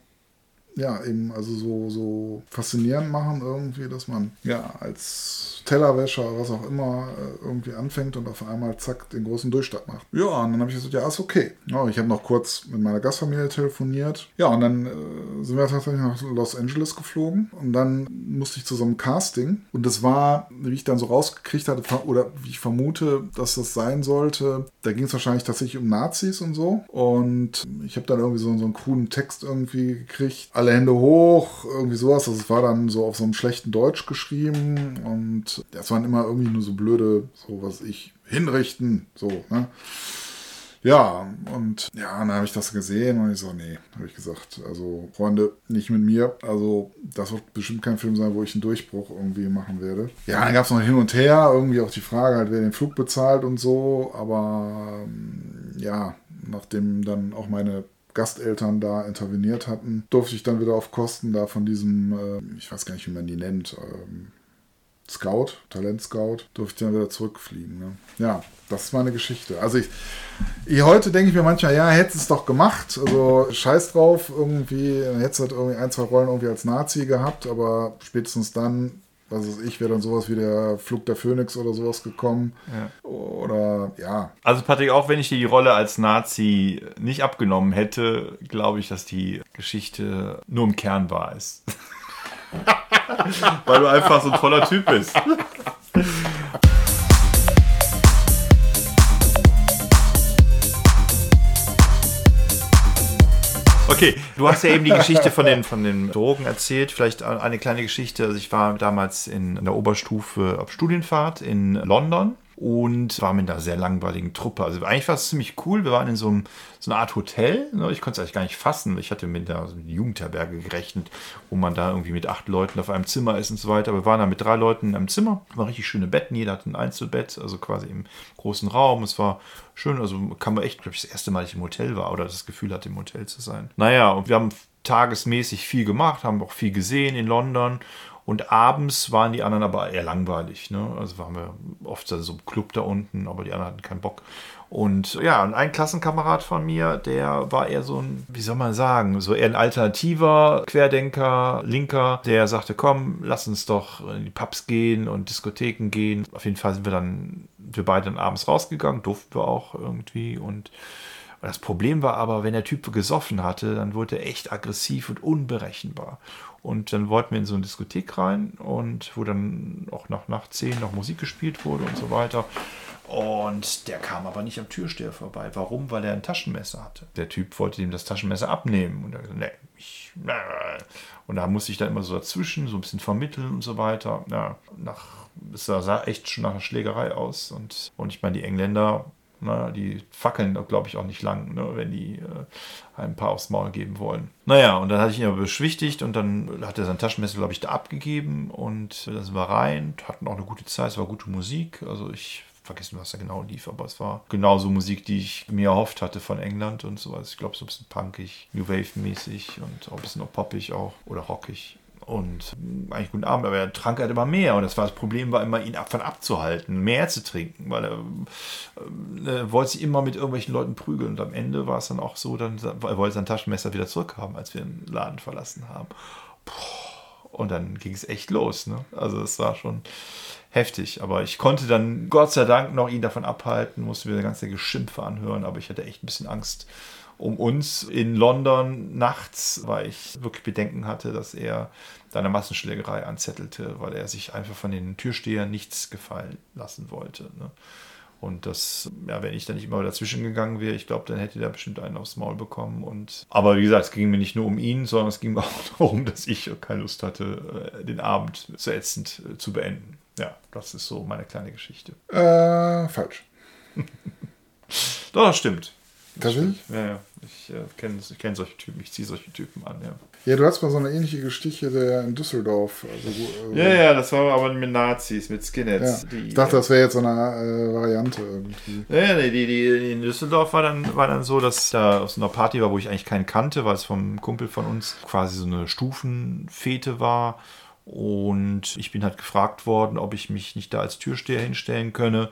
ja, eben also so, so faszinierend machen irgendwie, dass man ja als Tellerwäscher, was auch immer, äh, irgendwie anfängt und auf einmal zack den großen Durchstart macht. Ja, und dann habe ich gesagt, ja, ist okay. Ja, ich habe noch kurz mit meiner Gastfamilie telefoniert. Ja, und dann äh, sind wir tatsächlich nach Los Angeles geflogen und dann musste ich zu so einem Casting und das war, wie ich dann so rausgekriegt hatte, oder wie ich vermute, dass das sein sollte, da ging es wahrscheinlich tatsächlich um Nazis und so und ich habe dann irgendwie so, so einen coolen Text irgendwie gekriegt, alle Hände hoch, irgendwie sowas. Also es war dann so auf so einem schlechten Deutsch geschrieben und das waren immer irgendwie nur so blöde, so was ich, hinrichten, so, ne? Ja, und ja, dann habe ich das gesehen und ich so, nee, habe ich gesagt, also Freunde, nicht mit mir. Also das wird bestimmt kein Film sein, wo ich einen Durchbruch irgendwie machen werde. Ja, dann gab es noch hin und her, irgendwie auch die Frage halt, wer den Flug bezahlt und so. Aber ja, nachdem dann auch meine Gasteltern da interveniert hatten, durfte ich dann wieder auf Kosten da von diesem, äh, ich weiß gar nicht, wie man die nennt, ähm, Scout, Talent-Scout, durfte ich dann wieder zurückfliegen. Ne? Ja, das ist meine Geschichte. Also ich, ich heute denke ich mir manchmal, ja, hätte es doch gemacht. Also scheiß drauf, irgendwie, hätte es halt irgendwie ein, zwei Rollen irgendwie als Nazi gehabt, aber spätestens dann was weiß ich, wäre dann sowas wie der Flug der Phönix oder sowas gekommen. Ja. Oder ja. Also Patrick, auch wenn ich dir die Rolle als Nazi nicht abgenommen hätte, glaube ich, dass die Geschichte nur im Kern wahr ist. Weil du einfach so ein toller Typ bist. Okay, du hast ja eben die Geschichte von den, von den Drogen erzählt. Vielleicht eine kleine Geschichte. Also ich war damals in, in der Oberstufe auf Studienfahrt in London und war mit einer sehr langweiligen Truppe. Also eigentlich war es ziemlich cool. Wir waren in so, einem, so einer Art Hotel. Ne? Ich konnte es eigentlich gar nicht fassen. Ich hatte mit einer Jugendherberge gerechnet, wo man da irgendwie mit acht Leuten auf einem Zimmer ist und so weiter. Wir waren da mit drei Leuten in einem Zimmer. War richtig schöne Betten. Jeder hatte ein Einzelbett, also quasi im großen Raum. Es war schön. Also kam man echt, glaube ich, das erste Mal, ich im Hotel war oder das Gefühl hatte, im Hotel zu sein. Naja, und wir haben tagesmäßig viel gemacht, haben auch viel gesehen in London und abends waren die anderen aber eher langweilig. Ne? Also waren wir oft so im Club da unten, aber die anderen hatten keinen Bock. Und ja, und ein Klassenkamerad von mir, der war eher so ein, wie soll man sagen, so eher ein alternativer Querdenker, Linker, der sagte, komm, lass uns doch in die Pubs gehen und Diskotheken gehen. Auf jeden Fall sind wir dann, wir beide dann abends rausgegangen, durften wir auch irgendwie und das Problem war aber, wenn der Typ gesoffen hatte, dann wurde er echt aggressiv und unberechenbar. Und dann wollten wir in so eine Diskothek rein und wo dann auch nach, nach 10 noch Musik gespielt wurde und so weiter. Und der kam aber nicht am Türsteher vorbei. Warum? Weil er ein Taschenmesser hatte. Der Typ wollte ihm das Taschenmesser abnehmen. Und er gesagt, nee, ich, Und da musste ich dann immer so dazwischen, so ein bisschen vermitteln und so weiter. Ja, nach, es sah echt schon nach einer Schlägerei aus. Und, und ich meine, die Engländer na, die fackeln, glaube ich, auch nicht lang, ne, wenn die äh, ein paar aufs Maul geben wollen. Naja, und dann hatte ich ihn aber beschwichtigt und dann hat er sein Taschenmesser, glaube ich, da abgegeben und dann sind wir rein, hatten auch eine gute Zeit, es war gute Musik. Also ich vergessen, was da genau lief, aber es war genauso Musik, die ich mir erhofft hatte von England und so. Also ich glaube, so ein bisschen punkig, New Wave-mäßig und auch ein bisschen noch poppig auch oder rockig und eigentlich guten Abend, aber er trank halt immer mehr und das war das Problem, war immer ihn davon abzuhalten, mehr zu trinken, weil er äh, wollte sich immer mit irgendwelchen Leuten prügeln und am Ende war es dann auch so, dann er wollte sein Taschenmesser wieder zurückhaben, als wir den Laden verlassen haben. Und dann ging es echt los. Ne? Also es war schon heftig. Aber ich konnte dann Gott sei Dank noch ihn davon abhalten, musste mir eine ganze Geschimpfe anhören, aber ich hatte echt ein bisschen Angst um uns in London nachts, weil ich wirklich Bedenken hatte, dass er da eine Massenschlägerei anzettelte, weil er sich einfach von den Türstehern nichts gefallen lassen wollte. Ne? Und das, ja, wenn ich da nicht immer dazwischen gegangen wäre, ich glaube, dann hätte er bestimmt einen aufs Maul bekommen. Und, aber wie gesagt, es ging mir nicht nur um ihn, sondern es ging auch darum, dass ich keine Lust hatte, äh, den Abend so ätzend äh, zu beenden. Ja, das ist so meine kleine Geschichte. Äh, falsch. Doch, das stimmt. Tatsächlich? Ja, ja. Ich äh, kenne kenn solche Typen, ich ziehe solche Typen an, ja. Ja, du hast mal so eine ähnliche Geschichte der in Düsseldorf. Also, äh, ja, ja, das war aber mit Nazis, mit Skinheads. Ja. Die, ich dachte, das wäre jetzt so eine äh, Variante irgendwie. Ja, ja, nee, die, die, in Düsseldorf war dann, war dann so, dass da aus einer Party war, wo ich eigentlich keinen kannte, weil es vom Kumpel von uns quasi so eine Stufenfete war. Und ich bin halt gefragt worden, ob ich mich nicht da als Türsteher hinstellen könne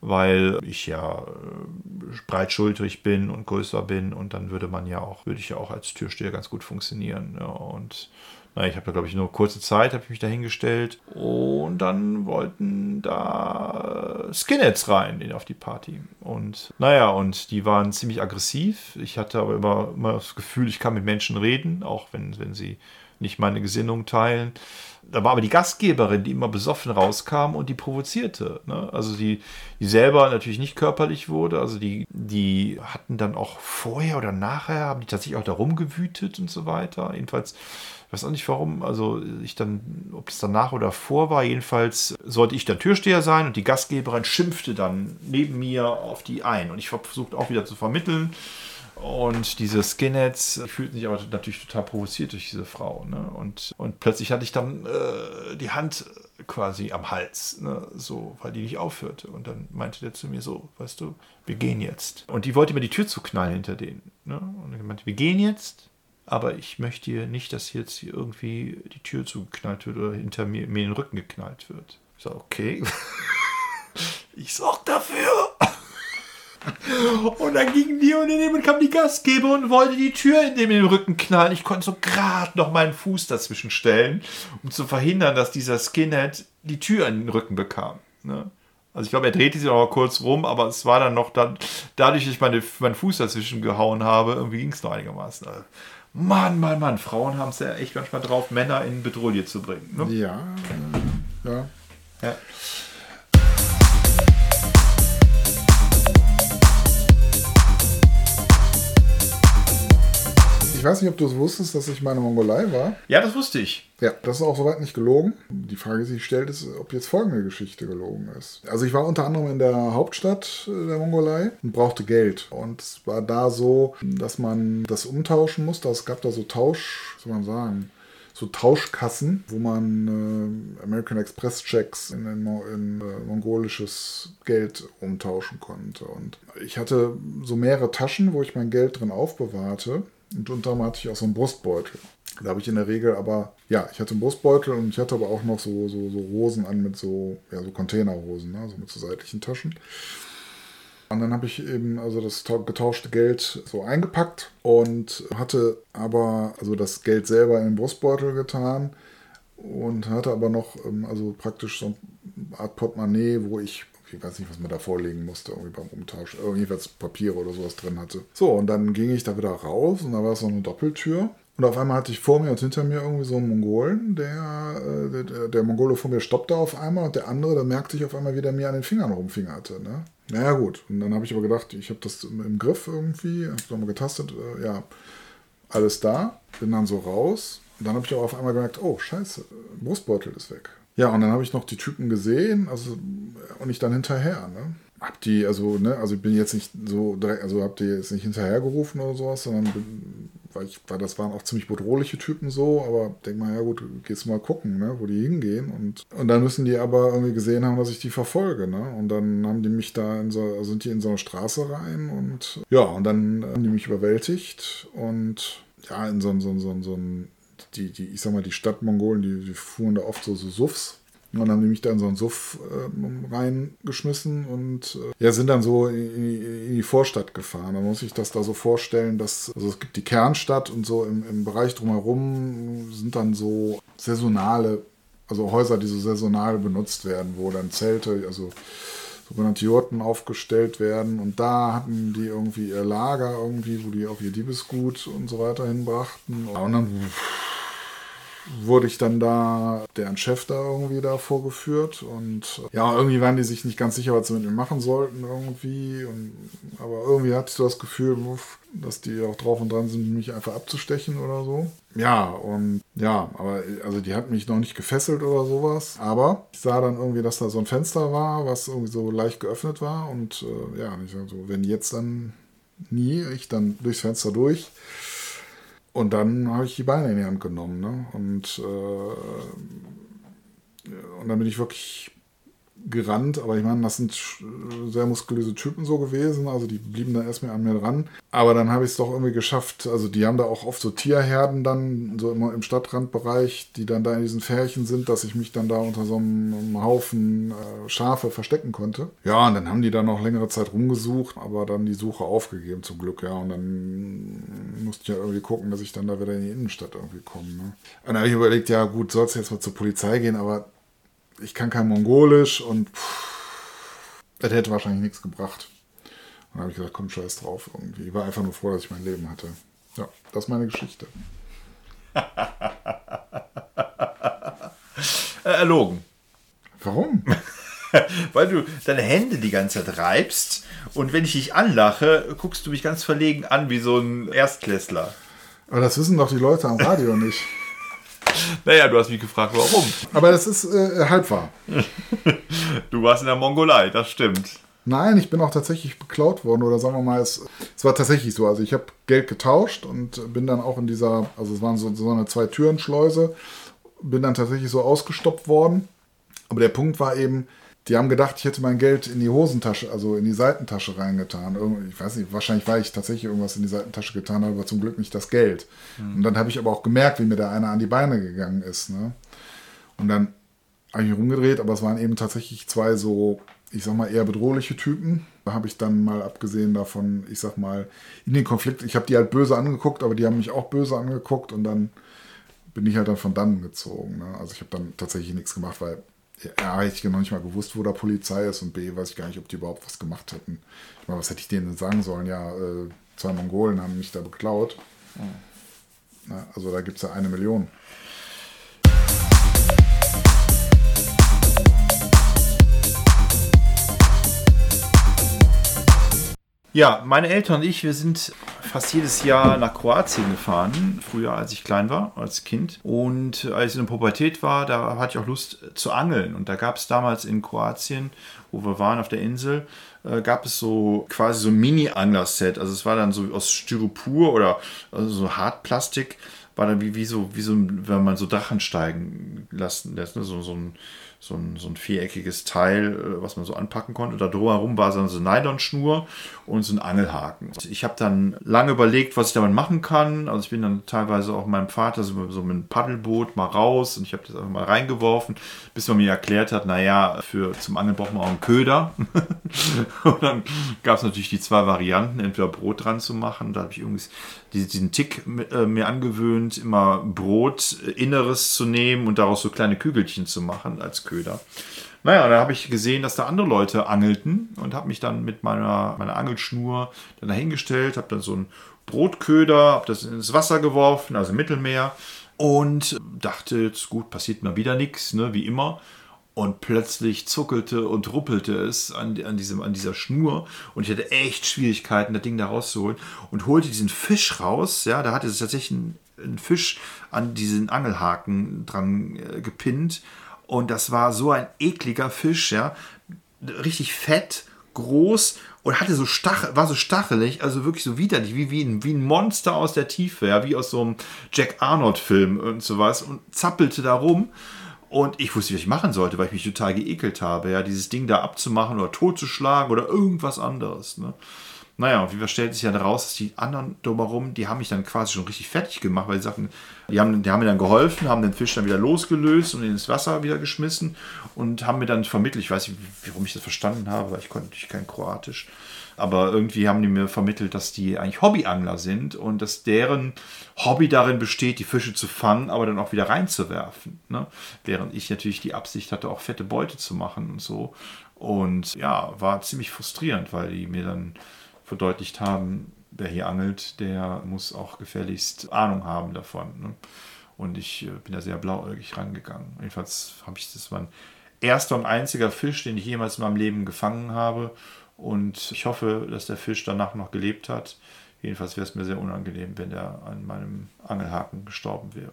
weil ich ja äh, breitschultrig bin und größer bin und dann würde man ja auch, würde ich ja auch als Türsteher ganz gut funktionieren. Ja, und na, ich habe da, glaube ich, nur kurze Zeit, habe ich mich da hingestellt und dann wollten da Skinheads rein in, auf die Party. Und naja, und die waren ziemlich aggressiv. Ich hatte aber immer, immer das Gefühl, ich kann mit Menschen reden, auch wenn, wenn sie nicht meine Gesinnung teilen da war aber die Gastgeberin, die immer besoffen rauskam und die provozierte. Ne? Also die, die selber natürlich nicht körperlich wurde, also die, die hatten dann auch vorher oder nachher, haben die tatsächlich auch da rumgewütet und so weiter. Jedenfalls, ich weiß auch nicht warum, also ich dann, ob es danach oder vor war, jedenfalls sollte ich der Türsteher sein und die Gastgeberin schimpfte dann neben mir auf die ein. Und ich habe versucht auch wieder zu vermitteln und diese Skinheads fühlten sich aber natürlich total provoziert durch diese Frau. Ne? Und, und plötzlich hatte ich dann äh, die Hand quasi am Hals, ne? so, weil die nicht aufhörte. Und dann meinte der zu mir so, weißt du, wir gehen jetzt. Und die wollte mir die Tür zuknallen hinter denen. Ne? Und er meinte, wir gehen jetzt, aber ich möchte nicht, dass jetzt hier irgendwie die Tür zugeknallt wird oder hinter mir, mir in den Rücken geknallt wird. Ich sage, okay. ich sorge dafür. Und dann gingen die und daneben kam die Gastgeber und wollte die Tür in dem Rücken knallen. Ich konnte so gerade noch meinen Fuß dazwischen stellen, um zu verhindern, dass dieser Skinhead die Tür in den Rücken bekam. Ne? Also ich glaube, er drehte sich noch mal kurz rum, aber es war dann noch dann, dadurch, dass ich meine, meinen Fuß dazwischen gehauen habe, irgendwie ging es noch einigermaßen. Also, Mann, Mann, Mann, Frauen haben es ja echt manchmal drauf, Männer in Bedrohung zu bringen. Ne? Ja, ja. ja. Ich weiß nicht, ob du es wusstest, dass ich meine Mongolei war. Ja, das wusste ich. Ja, das ist auch soweit nicht gelogen. Die Frage, die sich stellt, ist, ob jetzt folgende Geschichte gelogen ist. Also ich war unter anderem in der Hauptstadt der Mongolei und brauchte Geld. Und es war da so, dass man das umtauschen musste. Es gab da so Tausch, soll man sagen, so Tauschkassen, wo man äh, American Express Checks in, in, in äh, mongolisches Geld umtauschen konnte. Und ich hatte so mehrere Taschen, wo ich mein Geld drin aufbewahrte. Und unter anderem hatte ich auch so einen Brustbeutel. Da habe ich in der Regel aber, ja, ich hatte einen Brustbeutel und ich hatte aber auch noch so, so, so Hosen an mit so, ja, so Containerhosen, ne? so mit so seitlichen Taschen. Und dann habe ich eben also das getauschte Geld so eingepackt und hatte aber also das Geld selber in den Brustbeutel getan und hatte aber noch ähm, also praktisch so eine Art Portemonnaie, wo ich ich weiß nicht, was man da vorlegen musste, irgendwie beim Umtausch, jedenfalls Papiere oder sowas drin hatte. So, und dann ging ich da wieder raus und da war so eine Doppeltür. Und auf einmal hatte ich vor mir und hinter mir irgendwie so einen Mongolen, der, äh, der, der Mongole vor mir stoppte auf einmal und der andere, der merkte ich auf einmal, wie der mir an den Fingern rumfingerte. Ne? Naja, gut. Und dann habe ich aber gedacht, ich habe das im Griff irgendwie, habe nochmal getastet, äh, ja, alles da. Bin dann so raus. Und dann habe ich aber auf einmal gemerkt, oh, scheiße, Brustbeutel ist weg. Ja, und dann habe ich noch die Typen gesehen, also und ich dann hinterher, ne? Hab die, also, ne, also ich bin jetzt nicht so direkt, also hab die jetzt nicht hinterhergerufen oder sowas, sondern bin, weil ich, weil das waren auch ziemlich bedrohliche Typen so, aber denk mal, ja gut, gehst mal gucken, ne, wo die hingehen und, und dann müssen die aber irgendwie gesehen haben, dass ich die verfolge, ne, und dann haben die mich da in so, sind die in so eine Straße rein und, ja, und dann haben die mich überwältigt und, ja, in so, so, so, so ein die, die, ich sag mal, die Stadtmongolen, die, die fuhren da oft so, so Suffs Und dann haben die mich da in so einen Suff äh, reingeschmissen und äh, ja, sind dann so in, in, die Vorstadt gefahren. Da muss ich das da so vorstellen, dass also es gibt die Kernstadt und so im, im Bereich drumherum sind dann so saisonale, also Häuser, die so saisonal benutzt werden, wo dann Zelte, also sogenannte Jurten aufgestellt werden. Und da hatten die irgendwie ihr Lager irgendwie, wo die auch ihr Diebesgut und so weiter hinbrachten. Und dann wurde ich dann da, deren Chef da irgendwie da vorgeführt und ja, irgendwie waren die sich nicht ganz sicher, was sie mit mir machen sollten irgendwie und, aber irgendwie hatte ich so das Gefühl, dass die auch drauf und dran sind, mich einfach abzustechen oder so. Ja, und ja, aber also die hat mich noch nicht gefesselt oder sowas, aber ich sah dann irgendwie, dass da so ein Fenster war, was irgendwie so leicht geöffnet war und äh, ja, ich sag so, wenn jetzt dann nie, ich dann durchs Fenster durch, und dann habe ich die Beine in die Hand genommen. Ne? Und, äh, und dann bin ich wirklich gerannt, aber ich meine, das sind sehr muskulöse Typen so gewesen, also die blieben da erstmal an mir dran. Aber dann habe ich es doch irgendwie geschafft, also die haben da auch oft so Tierherden dann, so immer im Stadtrandbereich, die dann da in diesen Färchen sind, dass ich mich dann da unter so einem Haufen äh, Schafe verstecken konnte. Ja, und dann haben die da noch längere Zeit rumgesucht, aber dann die Suche aufgegeben zum Glück, ja. Und dann musste ich ja irgendwie gucken, dass ich dann da wieder in die Innenstadt irgendwie komme. Ne? Und dann habe ich überlegt, ja gut, sollst du jetzt mal zur Polizei gehen, aber ich kann kein Mongolisch und pff, das hätte wahrscheinlich nichts gebracht. Und dann habe ich gesagt, komm, scheiß drauf irgendwie. Ich war einfach nur froh, dass ich mein Leben hatte. Ja, das ist meine Geschichte. Äh, erlogen. Warum? Weil du deine Hände die ganze Zeit reibst und wenn ich dich anlache, guckst du mich ganz verlegen an wie so ein Erstklässler. Aber das wissen doch die Leute am Radio nicht. Naja, du hast mich gefragt, warum. Aber das ist äh, halb wahr. du warst in der Mongolei, das stimmt. Nein, ich bin auch tatsächlich beklaut worden oder sagen wir mal, es, es war tatsächlich so. Also ich habe Geld getauscht und bin dann auch in dieser, also es waren so, so eine Zwei-Türen-Schleuse, bin dann tatsächlich so ausgestoppt worden. Aber der Punkt war eben, die haben gedacht, ich hätte mein Geld in die Hosentasche, also in die Seitentasche reingetan. Ich weiß nicht, wahrscheinlich, weil ich tatsächlich irgendwas in die Seitentasche getan habe, aber zum Glück nicht das Geld. Mhm. Und dann habe ich aber auch gemerkt, wie mir da einer an die Beine gegangen ist. Ne? Und dann habe ich mich rumgedreht, aber es waren eben tatsächlich zwei so, ich sag mal, eher bedrohliche Typen. Da habe ich dann mal abgesehen davon, ich sag mal, in den Konflikt, ich habe die halt böse angeguckt, aber die haben mich auch böse angeguckt und dann bin ich halt dann von dann gezogen. Ne? Also ich habe dann tatsächlich nichts gemacht, weil ja, hätte ich noch nicht mal gewusst, wo da Polizei ist und B, weiß ich gar nicht, ob die überhaupt was gemacht hätten. Ich meine, was hätte ich denen denn sagen sollen? Ja, äh, zwei Mongolen haben mich da beklaut. Mhm. Na, also da gibt es ja eine Million. Ja, meine Eltern und ich, wir sind fast jedes Jahr nach Kroatien gefahren, früher als ich klein war, als Kind. Und als ich in der Pubertät war, da hatte ich auch Lust zu angeln. Und da gab es damals in Kroatien, wo wir waren auf der Insel, äh, gab es so quasi so ein Mini-Angler-Set. Also es war dann so aus Styropor oder also so Hartplastik, war dann wie, wie so, wie so, wenn man so Drachen steigen lassen lässt, ne? so, so ein so ein, so ein viereckiges Teil, äh, was man so anpacken konnte. Da drumherum war so eine Nylonschnur und so ein Angelhaken. Ich habe dann lange überlegt, was ich damit machen kann. Also ich bin dann teilweise auch meinem Vater so, so mit einem Paddelboot mal raus und ich habe das einfach mal reingeworfen, bis man mir erklärt hat, naja, für, zum Angeln braucht man auch einen Köder. und dann gab es natürlich die zwei Varianten, entweder Brot dran zu machen, da habe ich irgendwie diesen Tick äh, mir angewöhnt, immer Brot äh, Inneres zu nehmen und daraus so kleine Kügelchen zu machen als Köder. Naja, da habe ich gesehen, dass da andere Leute angelten und habe mich dann mit meiner, meiner Angelschnur dann dahingestellt, habe dann so einen Brotköder, habe das ins Wasser geworfen, also Mittelmeer und dachte, jetzt gut, passiert mal wieder nichts, ne, wie immer. Und plötzlich zuckelte und ruppelte es an, an, diesem, an dieser Schnur. Und ich hatte echt Schwierigkeiten, das Ding da rauszuholen. Und holte diesen Fisch raus. Ja, da hatte es tatsächlich ein, ein Fisch an diesen Angelhaken dran äh, gepinnt. Und das war so ein ekliger Fisch, ja. Richtig fett, groß und hatte so Stachel, war so stachelig, also wirklich so widerlich, wie, wie, ein, wie ein Monster aus der Tiefe, ja, wie aus so einem Jack Arnold-Film und sowas und zappelte da rum. Und ich wusste, was ich machen sollte, weil ich mich total geekelt habe, ja, dieses Ding da abzumachen oder totzuschlagen oder irgendwas anderes. Ne? Naja, und wie stellt sich ja daraus, dass die anderen drumherum, die haben mich dann quasi schon richtig fertig gemacht, weil sie sagten, die haben, die haben mir dann geholfen, haben den Fisch dann wieder losgelöst und ins Wasser wieder geschmissen und haben mir dann vermittelt, ich weiß nicht, warum ich das verstanden habe, weil ich konnte natürlich kein Kroatisch, aber irgendwie haben die mir vermittelt, dass die eigentlich Hobbyangler sind und dass deren Hobby darin besteht, die Fische zu fangen, aber dann auch wieder reinzuwerfen. Ne? Während ich natürlich die Absicht hatte, auch fette Beute zu machen und so. Und ja, war ziemlich frustrierend, weil die mir dann verdeutlicht haben, wer hier angelt, der muss auch gefälligst Ahnung haben davon. Ne? Und ich äh, bin da sehr blauäugig rangegangen. Jedenfalls habe ich das mein erster und einziger Fisch, den ich jemals in meinem Leben gefangen habe. Und ich hoffe, dass der Fisch danach noch gelebt hat. Jedenfalls wäre es mir sehr unangenehm, wenn er an meinem Angelhaken gestorben wäre.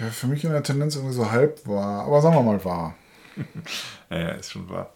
Ja, für mich in der Tendenz irgendwie so halb wahr, aber sagen wir mal wahr. ja, ist schon wahr.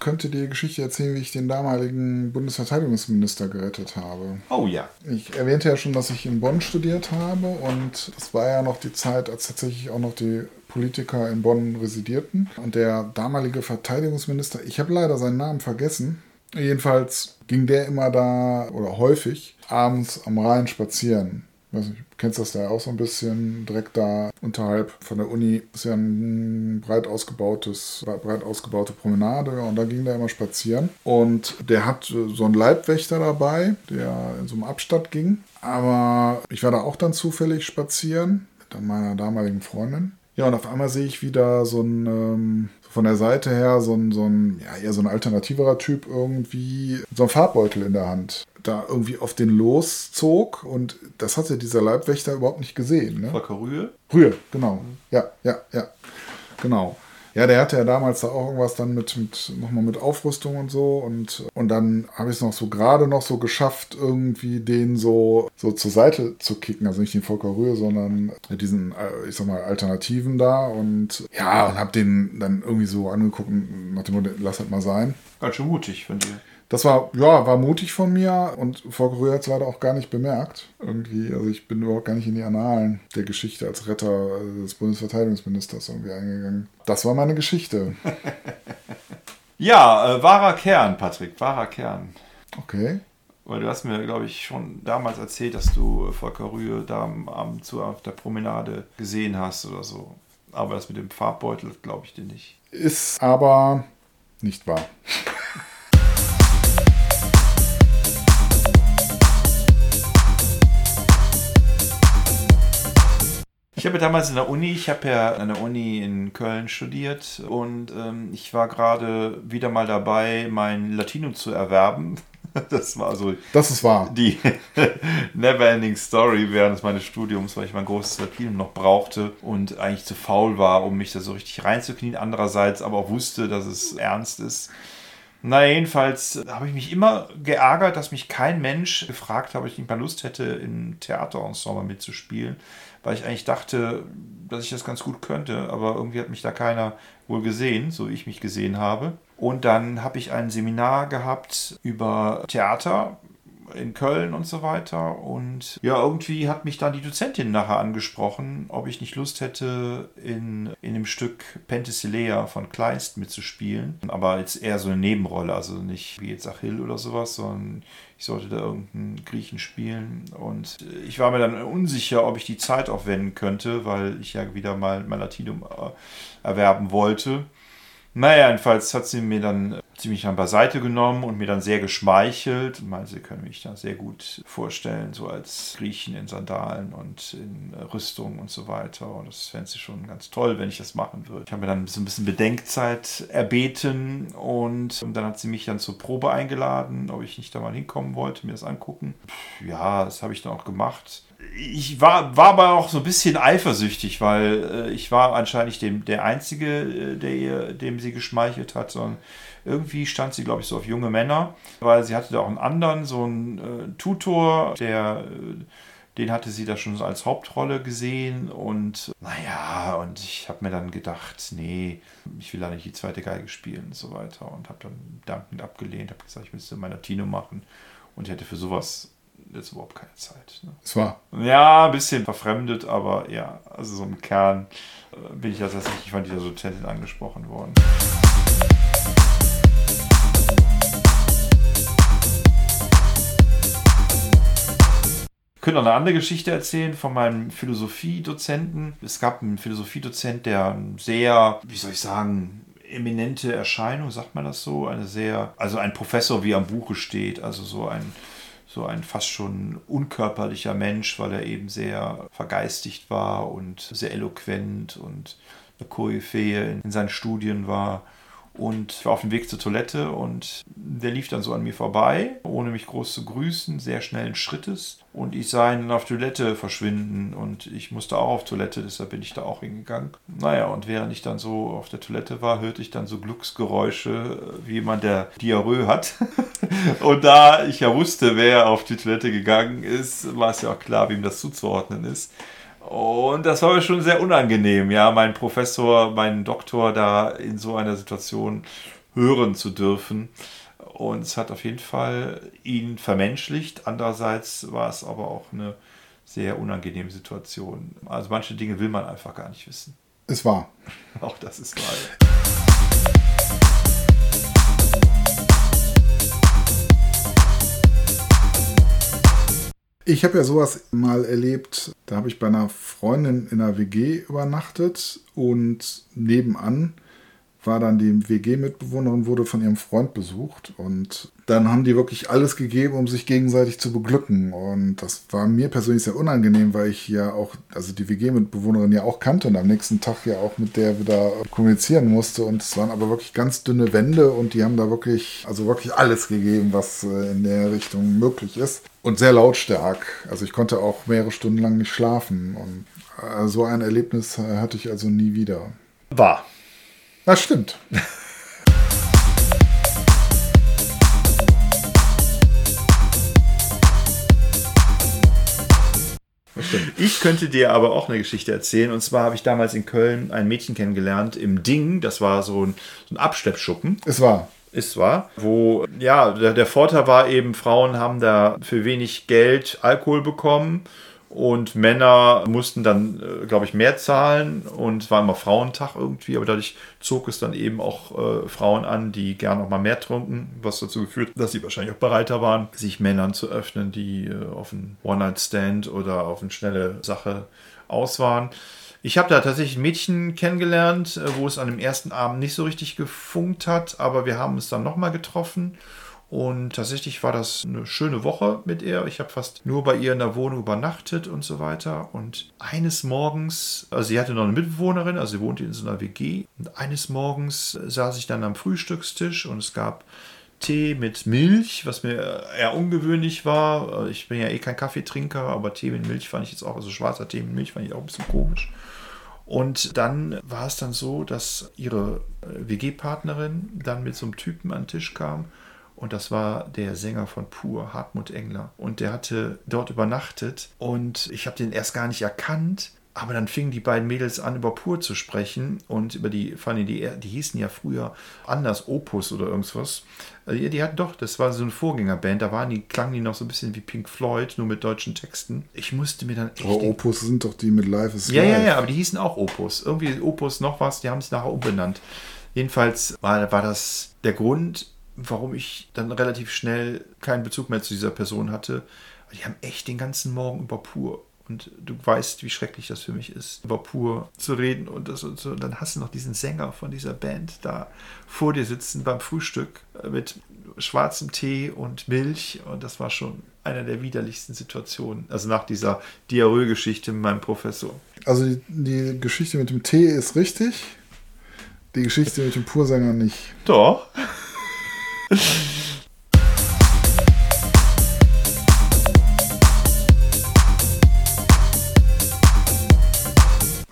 Könnte dir Geschichte erzählen, wie ich den damaligen Bundesverteidigungsminister gerettet habe. Oh ja. Ich erwähnte ja schon, dass ich in Bonn studiert habe und das war ja noch die Zeit, als tatsächlich auch noch die Politiker in Bonn residierten. Und der damalige Verteidigungsminister, ich habe leider seinen Namen vergessen, jedenfalls ging der immer da oder häufig abends am Rhein spazieren nicht, kennst das da auch so ein bisschen, direkt da unterhalb von der Uni ist ja ein breit ausgebautes, breit ausgebaute Promenade und da ging der immer spazieren. Und der hat so einen Leibwächter dabei, der in so einem Abstand ging. Aber ich war da auch dann zufällig spazieren mit meiner damaligen Freundin. Ja, und auf einmal sehe ich wieder so ein, ähm, von der Seite her so ein, so ein, ja, eher so ein alternativerer Typ irgendwie, so ein Farbbeutel in der Hand da irgendwie auf den loszog und das hatte dieser Leibwächter überhaupt nicht gesehen. Ne? Volker Rühe? Rühe, genau. Mhm. Ja, ja, ja. Genau. Ja, der hatte ja damals da auch irgendwas dann mit, mit nochmal mit Aufrüstung und so und, und dann habe ich es noch so gerade noch so geschafft, irgendwie den so, so zur Seite zu kicken. Also nicht den Volker Rühe, sondern diesen, äh, ich sag mal, Alternativen da und ja, und habe den dann irgendwie so angeguckt nach dem Motto, lass halt mal sein. Ganz schön mutig von dir. Das war, ja, war mutig von mir und Volker Rühr hat es leider auch gar nicht bemerkt. Irgendwie, also ich bin überhaupt gar nicht in die Annalen der Geschichte als Retter des Bundesverteidigungsministers irgendwie eingegangen. Das war meine Geschichte. ja, äh, wahrer Kern, Patrick, wahrer Kern. Okay. Weil du hast mir, glaube ich, schon damals erzählt, dass du Volker Rühe da am Abend zu auf der Promenade gesehen hast oder so. Aber das mit dem Farbbeutel glaube ich dir nicht. Ist aber nicht wahr. Ich habe damals in der Uni, ich habe ja an der Uni in Köln studiert und ähm, ich war gerade wieder mal dabei, mein Latinum zu erwerben. Das war so. Das ist wahr. Die Neverending Story während meines Studiums, weil ich mein großes Latinum noch brauchte und eigentlich zu faul war, um mich da so richtig reinzuknien. Andererseits aber auch wusste, dass es ernst ist. Na, jedenfalls habe ich mich immer geärgert, dass mich kein Mensch gefragt hat, ob ich nicht mal Lust hätte, im Theaterensemble mitzuspielen weil ich eigentlich dachte, dass ich das ganz gut könnte, aber irgendwie hat mich da keiner wohl gesehen, so wie ich mich gesehen habe. Und dann habe ich ein Seminar gehabt über Theater in Köln und so weiter. Und ja, irgendwie hat mich dann die Dozentin nachher angesprochen, ob ich nicht Lust hätte, in, in dem Stück Penthesilea von Kleist mitzuspielen. Aber jetzt eher so eine Nebenrolle, also nicht wie jetzt Achill oder sowas, sondern ich sollte da irgendeinen Griechen spielen. Und ich war mir dann unsicher, ob ich die Zeit aufwenden könnte, weil ich ja wieder mal mein Latinum äh, erwerben wollte. Naja, jedenfalls hat sie mir dann ziemlich dann beiseite genommen und mir dann sehr geschmeichelt. Ich meine, sie können mich da sehr gut vorstellen, so als Griechen in Sandalen und in Rüstung und so weiter. Und das fände sie schon ganz toll, wenn ich das machen würde. Ich habe mir dann so ein bisschen Bedenkzeit erbeten und dann hat sie mich dann zur Probe eingeladen, ob ich nicht da mal hinkommen wollte, mir das angucken. Ja, das habe ich dann auch gemacht ich war, war aber auch so ein bisschen eifersüchtig, weil äh, ich war anscheinend dem, der Einzige, äh, der ihr, dem sie geschmeichelt hat, sondern irgendwie stand sie, glaube ich, so auf junge Männer, weil sie hatte da auch einen anderen, so einen äh, Tutor, der, äh, den hatte sie da schon als Hauptrolle gesehen und naja, und ich habe mir dann gedacht, nee, ich will da nicht die zweite Geige spielen und so weiter und habe dann dankend abgelehnt, habe gesagt, ich müsste mein Latino machen und hätte für sowas jetzt überhaupt keine Zeit. Ne? Es war. Ja, ein bisschen verfremdet, aber ja, also so im Kern äh, bin ich ja tatsächlich von dieser Dozentin angesprochen worden. Ich könnte noch eine andere Geschichte erzählen von meinem Philosophiedozenten. Es gab einen Philosophiedozent, der sehr, wie soll ich sagen, eminente Erscheinung, sagt man das so? Eine sehr, also ein Professor, wie am Buche steht, also so ein, so ein fast schon unkörperlicher Mensch, weil er eben sehr vergeistigt war und sehr eloquent und eine Koryphäe in seinen Studien war und war auf dem Weg zur Toilette und der lief dann so an mir vorbei, ohne mich groß zu grüßen, sehr schnellen Schrittes und ich sah ihn auf Toilette verschwinden und ich musste auch auf Toilette, deshalb bin ich da auch hingegangen. Naja, und während ich dann so auf der Toilette war, hörte ich dann so Glücksgeräusche, wie jemand, der Diarrhoe hat. und da ich ja wusste, wer auf die Toilette gegangen ist, war es ja auch klar, wem das zuzuordnen ist. Und das war mir schon sehr unangenehm, ja, meinen Professor, meinen Doktor da in so einer Situation hören zu dürfen. Und es hat auf jeden Fall ihn vermenschlicht. Andererseits war es aber auch eine sehr unangenehme Situation. Also manche Dinge will man einfach gar nicht wissen. Es war. Auch das ist wahr. Ich habe ja sowas mal erlebt, da habe ich bei einer Freundin in einer WG übernachtet und nebenan war dann die WG-Mitbewohnerin, wurde von ihrem Freund besucht und dann haben die wirklich alles gegeben, um sich gegenseitig zu beglücken. Und das war mir persönlich sehr unangenehm, weil ich ja auch, also die WG-Mitbewohnerin ja auch kannte und am nächsten Tag ja auch mit der wieder kommunizieren musste. Und es waren aber wirklich ganz dünne Wände und die haben da wirklich, also wirklich alles gegeben, was äh, in der Richtung möglich ist und sehr lautstark. Also ich konnte auch mehrere Stunden lang nicht schlafen und äh, so ein Erlebnis äh, hatte ich also nie wieder. War. Das stimmt. Ich könnte dir aber auch eine Geschichte erzählen. Und zwar habe ich damals in Köln ein Mädchen kennengelernt im Ding. Das war so ein, so ein Abschleppschuppen. Es war. Ist wahr. Wo, ja, der, der Vorteil war eben, Frauen haben da für wenig Geld Alkohol bekommen und Männer mussten dann, äh, glaube ich, mehr zahlen und es war immer Frauentag irgendwie, aber dadurch zog es dann eben auch äh, Frauen an, die gerne auch mal mehr trunken, was dazu geführt, dass sie wahrscheinlich auch bereiter waren, sich Männern zu öffnen, die äh, auf einen One-Night-Stand oder auf eine schnelle Sache aus waren. Ich habe da tatsächlich ein Mädchen kennengelernt, äh, wo es an dem ersten Abend nicht so richtig gefunkt hat, aber wir haben es dann nochmal getroffen. Und tatsächlich war das eine schöne Woche mit ihr. Ich habe fast nur bei ihr in der Wohnung übernachtet und so weiter. Und eines Morgens, also sie hatte noch eine Mitbewohnerin, also sie wohnte in so einer WG. Und eines Morgens saß ich dann am Frühstückstisch und es gab Tee mit Milch, was mir eher ungewöhnlich war. Ich bin ja eh kein Kaffeetrinker, aber Tee mit Milch fand ich jetzt auch, also schwarzer Tee mit Milch fand ich auch ein bisschen komisch. Und dann war es dann so, dass ihre WG-Partnerin dann mit so einem Typen an den Tisch kam und das war der Sänger von Pur, Hartmut Engler. Und der hatte dort übernachtet. Und ich habe den erst gar nicht erkannt. Aber dann fingen die beiden Mädels an, über Pur zu sprechen und über die, fanden die, die hießen ja früher anders, Opus oder irgendwas. Die, die hatten doch, das war so eine Vorgängerband, da waren die, klangen die noch so ein bisschen wie Pink Floyd, nur mit deutschen Texten. Ich musste mir dann echt. Aber Opus sind doch die mit Live is ja, Live. Ja, ja, aber die hießen auch Opus. Irgendwie Opus noch was, die haben es nachher umbenannt. Jedenfalls war, war das der Grund, warum ich dann relativ schnell keinen Bezug mehr zu dieser Person hatte. Die haben echt den ganzen Morgen über pur. Und du weißt, wie schrecklich das für mich ist, über pur zu reden. Und, das und so. Und dann hast du noch diesen Sänger von dieser Band da vor dir sitzen beim Frühstück mit schwarzem Tee und Milch. Und das war schon eine der widerlichsten Situationen. Also nach dieser Diarrhoe-Geschichte mit meinem Professor. Also die, die Geschichte mit dem Tee ist richtig. Die Geschichte mit dem Pursänger nicht. Doch.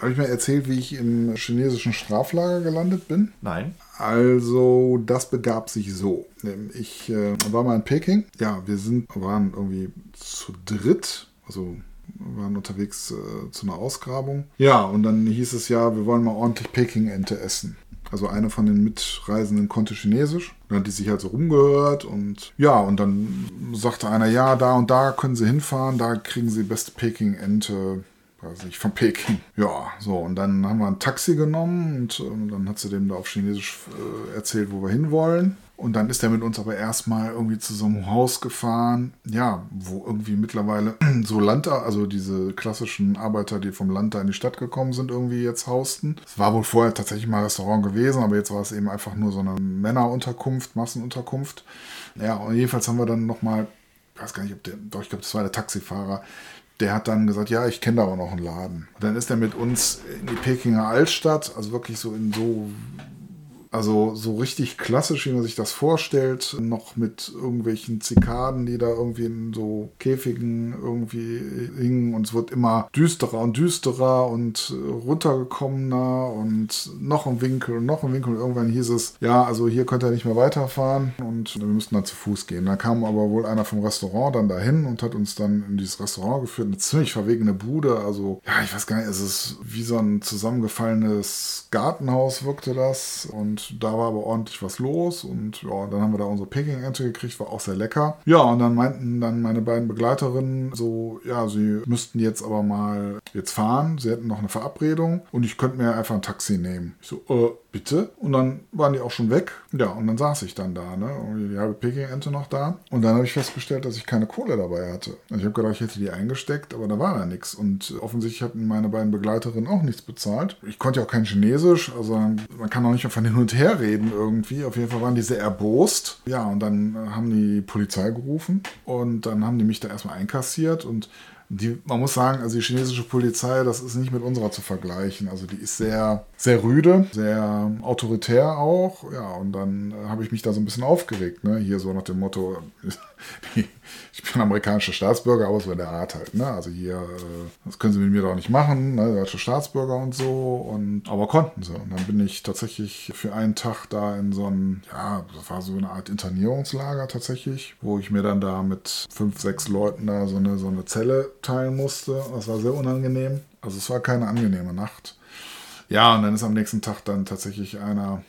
Habe ich mir erzählt, wie ich im chinesischen Straflager gelandet bin? Nein. Also, das begab sich so. Ich äh, war mal in Peking. Ja, wir sind, waren irgendwie zu dritt. Also, waren unterwegs äh, zu einer Ausgrabung. Ja, und dann hieß es ja, wir wollen mal ordentlich Peking-Ente essen. Also eine von den Mitreisenden konnte Chinesisch. Dann hat die sich halt so rumgehört und ja, und dann sagte einer, ja, da und da können sie hinfahren, da kriegen sie beste Peking-Ente weiß nicht, von Peking. Ja, so, und dann haben wir ein Taxi genommen und äh, dann hat sie dem da auf Chinesisch äh, erzählt, wo wir hinwollen. Und dann ist er mit uns aber erstmal irgendwie zu so einem Haus gefahren, ja, wo irgendwie mittlerweile so Land, also diese klassischen Arbeiter, die vom Land da in die Stadt gekommen sind, irgendwie jetzt hausten. Es war wohl vorher tatsächlich mal Restaurant gewesen, aber jetzt war es eben einfach nur so eine Männerunterkunft, Massenunterkunft. Ja, und jedenfalls haben wir dann nochmal, ich weiß gar nicht, ob der, doch, ich glaube, das war der Taxifahrer, der hat dann gesagt, ja, ich kenne da aber noch einen Laden. Und dann ist er mit uns in die Pekinger Altstadt, also wirklich so in so also so richtig klassisch, wie man sich das vorstellt, noch mit irgendwelchen Zikaden, die da irgendwie in so Käfigen irgendwie hingen. Und es wird immer düsterer und düsterer und runtergekommener und noch ein Winkel und noch ein Winkel. Und irgendwann hieß es, ja, also hier könnt ihr nicht mehr weiterfahren. Und wir müssten dann zu Fuß gehen. Da kam aber wohl einer vom Restaurant dann dahin und hat uns dann in dieses Restaurant geführt, eine ziemlich verwegene Bude, also ja, ich weiß gar nicht, es ist wie so ein zusammengefallenes Gartenhaus wirkte das. Und da war aber ordentlich was los und ja, dann haben wir da unsere Peking-Ente gekriegt, war auch sehr lecker. Ja, und dann meinten dann meine beiden Begleiterinnen so, ja, sie müssten jetzt aber mal jetzt fahren, sie hätten noch eine Verabredung und ich könnte mir einfach ein Taxi nehmen. Ich so, äh, bitte? Und dann waren die auch schon weg. Ja, und dann saß ich dann da, ne? Die halbe Peking-Ente noch da. Und dann habe ich festgestellt, dass ich keine Kohle dabei hatte. Ich habe gedacht, ich hätte die eingesteckt, aber da war da nichts. Und offensichtlich hatten meine beiden Begleiterinnen auch nichts bezahlt. Ich konnte ja auch kein Chinesisch, also man kann auch nicht von hin und her reden irgendwie. Auf jeden Fall waren die sehr erbost. Ja, und dann haben die Polizei gerufen und dann haben die mich da erstmal einkassiert und die, man muss sagen, also die chinesische Polizei, das ist nicht mit unserer zu vergleichen. Also die ist sehr, sehr rüde, sehr autoritär auch. Ja, und dann habe ich mich da so ein bisschen aufgeregt. Ne? Hier so nach dem Motto, ich bin amerikanischer Staatsbürger, aber so in der Art halt. Ne? Also hier, äh, das können sie mit mir doch nicht machen, ne? deutsche Staatsbürger und so. Und, aber konnten sie. Und dann bin ich tatsächlich für einen Tag da in so einem, ja, das war so eine Art Internierungslager tatsächlich, wo ich mir dann da mit fünf, sechs Leuten da so eine, so eine Zelle teilen musste. Das war sehr unangenehm. Also es war keine angenehme Nacht. Ja, und dann ist am nächsten Tag dann tatsächlich einer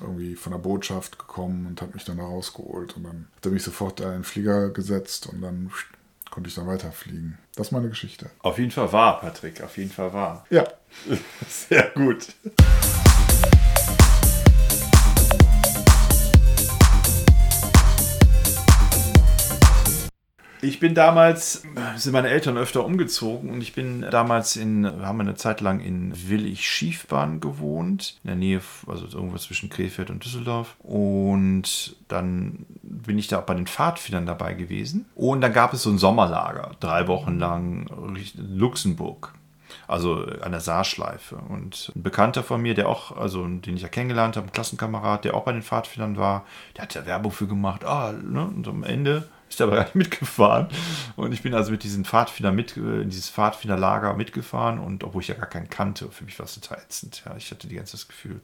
irgendwie von der Botschaft gekommen und hat mich dann da rausgeholt. Und dann hat er mich sofort in den Flieger gesetzt und dann konnte ich dann weiterfliegen. Das ist meine Geschichte. Auf jeden Fall wahr, Patrick, auf jeden Fall wahr. Ja. Sehr gut. Ich bin damals, sind meine Eltern öfter umgezogen und ich bin damals in, haben eine Zeit lang in Willig-Schiefbahn gewohnt, in der Nähe, also irgendwo zwischen Krefeld und Düsseldorf. Und dann bin ich da auch bei den Pfadfindern dabei gewesen. Und dann gab es so ein Sommerlager, drei Wochen lang Luxemburg also an der Saarschleife. Und ein Bekannter von mir, der auch, also den ich ja kennengelernt habe, ein Klassenkamerad, der auch bei den Pfadfindern war, der hat da Werbung für gemacht. Ah, ne? Und am Ende ist aber gar nicht mitgefahren. Und ich bin also mit diesen Pfadfinder mit, äh, in dieses Pfadfinderlager mitgefahren und obwohl ich ja gar keinen kannte, für mich war es total ätzend. Ja, ich hatte die ganze das Gefühl,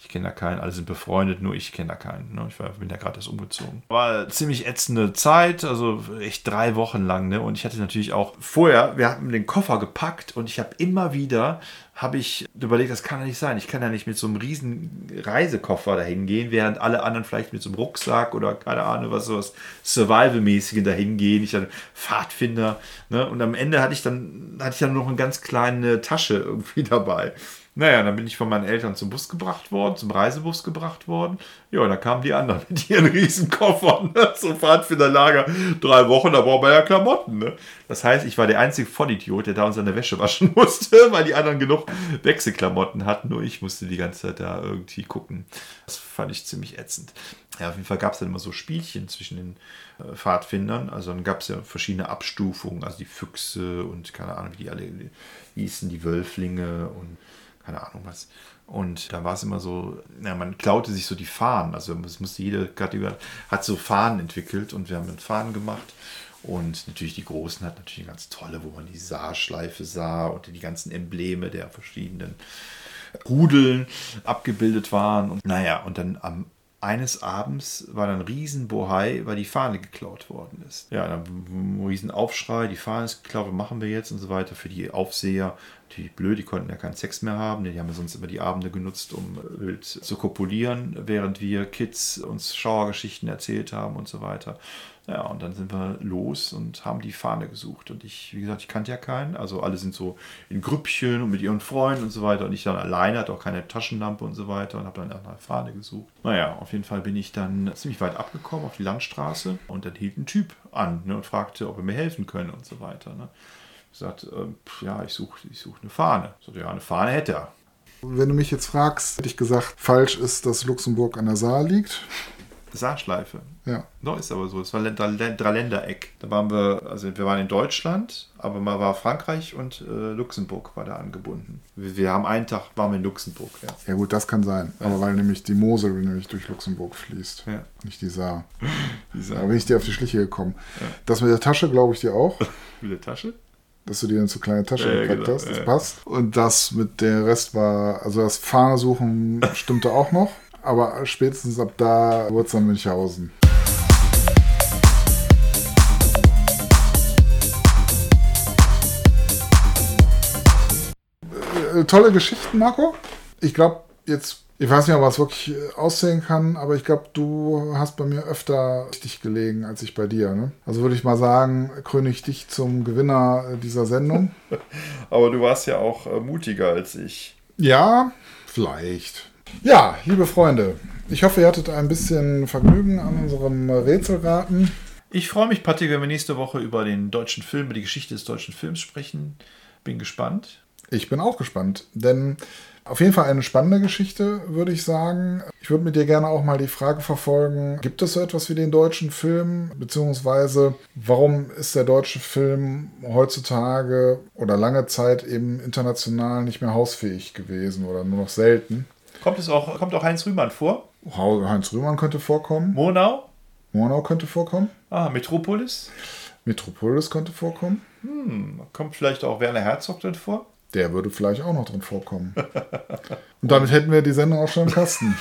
ich kenne da keinen, alle sind befreundet, nur ich kenne da keinen. Ne? Ich war, bin ja gerade erst umgezogen. War ziemlich ätzende Zeit, also echt drei Wochen lang. Ne? Und ich hatte natürlich auch vorher, wir hatten den Koffer gepackt und ich habe immer wieder, habe ich überlegt, das kann ja nicht sein. Ich kann ja nicht mit so einem riesen Reisekoffer dahin gehen, während alle anderen vielleicht mit so einem Rucksack oder keine Ahnung was, sowas Survival-mäßigen dahin gehen. Ich hatte Pfadfinder. Ne? Und am Ende hatte ich dann, hatte ich dann noch eine ganz kleine Tasche irgendwie dabei. Naja, dann bin ich von meinen Eltern zum Bus gebracht worden, zum Reisebus gebracht worden. Ja, und dann kamen die anderen mit ihren Riesenkoffern ne? zum Pfadfinderlager. Drei Wochen, da braucht man ja Klamotten. Ne? Das heißt, ich war der einzige Vollidiot, der da uns Wäsche waschen musste, weil die anderen genug Wechselklamotten hatten. Nur ich musste die ganze Zeit da irgendwie gucken. Das fand ich ziemlich ätzend. Ja, auf jeden Fall gab es dann immer so Spielchen zwischen den äh, Pfadfindern. Also dann gab es ja verschiedene Abstufungen, also die Füchse und keine Ahnung, wie die alle hießen, die Wölflinge und keine Ahnung was. Und da war es immer so, ja, man klaute sich so die Fahnen. Also es musste jede Kategorie hat so Fahnen entwickelt und wir haben mit Fahnen gemacht. Und natürlich die Großen hat natürlich eine ganz tolle, wo man die Saarschleife sah und die ganzen Embleme der verschiedenen Rudeln abgebildet waren. Und naja, und dann am eines Abends war dann ein Riesenbohai, weil die Fahne geklaut worden ist. Ja, dann ein Riesenaufschrei, die Fahne ist geklaut, was machen wir jetzt und so weiter. Für die Aufseher Natürlich blöd, die konnten ja keinen Sex mehr haben. Die haben ja sonst immer die Abende genutzt, um wild zu kopulieren, während wir Kids uns Schauergeschichten erzählt haben und so weiter. Ja, und dann sind wir los und haben die Fahne gesucht. Und ich, wie gesagt, ich kannte ja keinen. Also alle sind so in Grüppchen und mit ihren Freunden und so weiter. Und ich dann alleine, hatte auch keine Taschenlampe und so weiter und habe dann nach einer Fahne gesucht. Naja, auf jeden Fall bin ich dann ziemlich weit abgekommen auf die Landstraße und dann hielt ein Typ an ne, und fragte, ob er mir helfen könne und so weiter. Ne. Ich sagte, äh, ja, ich suche ich such eine Fahne. Ich sagte, ja, eine Fahne hätte er. Wenn du mich jetzt fragst, hätte ich gesagt, falsch ist, dass Luxemburg an der Saar liegt. Saarschleife. Ja. No, ist aber so. Es war ein Dreiländereck. Da waren wir, also wir waren in Deutschland, aber mal war Frankreich und äh, Luxemburg war da angebunden. Wir, wir, haben einen Tag waren wir in Luxemburg. Ja, ja gut, das kann sein. Ja. Aber weil nämlich die Mosel nämlich durch Luxemburg fließt. Ja. Nicht die Saar. die Saar. Da bin ich dir auf die Schliche gekommen. Das mit der Tasche glaube ich dir auch. mit der Tasche? dass du dir eine zu kleine Tasche ja, gepackt genau, hast. Das ja. passt. Und das mit der Rest war, also das Fahnesuchen stimmte auch noch aber spätestens ab da wurde es dann Münchhausen. Äh, tolle Geschichten, Marco. Ich glaube, jetzt, ich weiß nicht, ob es wirklich äh, aussehen kann, aber ich glaube, du hast bei mir öfter richtig gelegen als ich bei dir. Ne? Also würde ich mal sagen, kröne ich dich zum Gewinner äh, dieser Sendung. aber du warst ja auch mutiger als ich. Ja, vielleicht. Ja, liebe Freunde, ich hoffe, ihr hattet ein bisschen Vergnügen an unserem Rätselraten. Ich freue mich, Patrick, wenn wir nächste Woche über den deutschen Film, über die Geschichte des deutschen Films sprechen. Bin gespannt. Ich bin auch gespannt, denn auf jeden Fall eine spannende Geschichte, würde ich sagen. Ich würde mit dir gerne auch mal die Frage verfolgen, gibt es so etwas wie den deutschen Film? Beziehungsweise, warum ist der deutsche Film heutzutage oder lange Zeit eben international nicht mehr hausfähig gewesen oder nur noch selten? Kommt, es auch, kommt auch Heinz Rühmann vor? Heinz Rühmann könnte vorkommen. Monau? Monau könnte vorkommen. Ah, Metropolis? Metropolis könnte vorkommen. Hm, kommt vielleicht auch Werner Herzog drin vor? Der würde vielleicht auch noch drin vorkommen. Und damit hätten wir die Sendung auch schon im Kasten.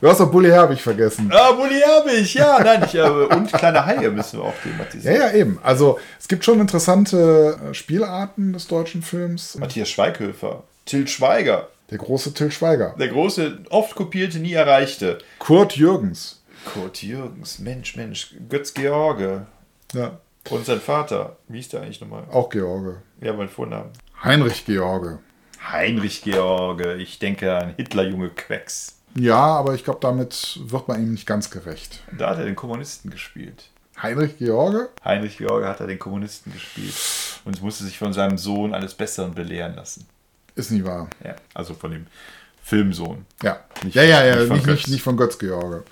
Du hast doch Bully Herbig vergessen. Ah, Bully Herbig, ja, nein, ich, äh, und kleine Haie müssen wir auch thematisieren. Ja, ja, eben. Also es gibt schon interessante äh, Spielarten des deutschen Films. Matthias Schweighöfer, Till Schweiger. Der große Till Schweiger. Der große, oft kopierte, nie erreichte. Kurt Jürgens. Kurt Jürgens, Mensch, Mensch. Götz George. Ja. Und sein Vater, wie hieß der eigentlich nochmal? Auch George. Ja, mein Vornamen. Heinrich George. Heinrich George. Ich denke an Hitlerjunge Quecks. Ja, aber ich glaube, damit wird man ihm nicht ganz gerecht. Da hat er den Kommunisten gespielt. Heinrich George? Heinrich George hat er den Kommunisten gespielt und musste sich von seinem Sohn alles Besseren belehren lassen. Ist nicht wahr. Ja, also von dem Filmsohn. Ja, nicht, ja, ja, ja, nicht, nicht, nicht, nicht von Götz George.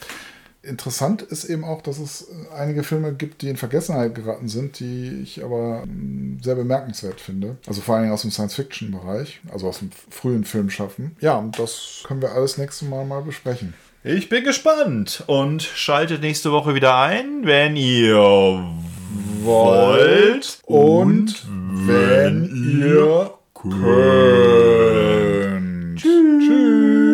Interessant ist eben auch, dass es einige Filme gibt, die in Vergessenheit geraten sind, die ich aber hm, sehr bemerkenswert finde. Also vor allem aus dem Science-Fiction-Bereich, also aus dem frühen Filmschaffen. Ja, und das können wir alles nächste Mal mal besprechen. Ich bin gespannt und schaltet nächste Woche wieder ein, wenn ihr wollt und wenn ihr Könnt. Tschüss. Tschüss.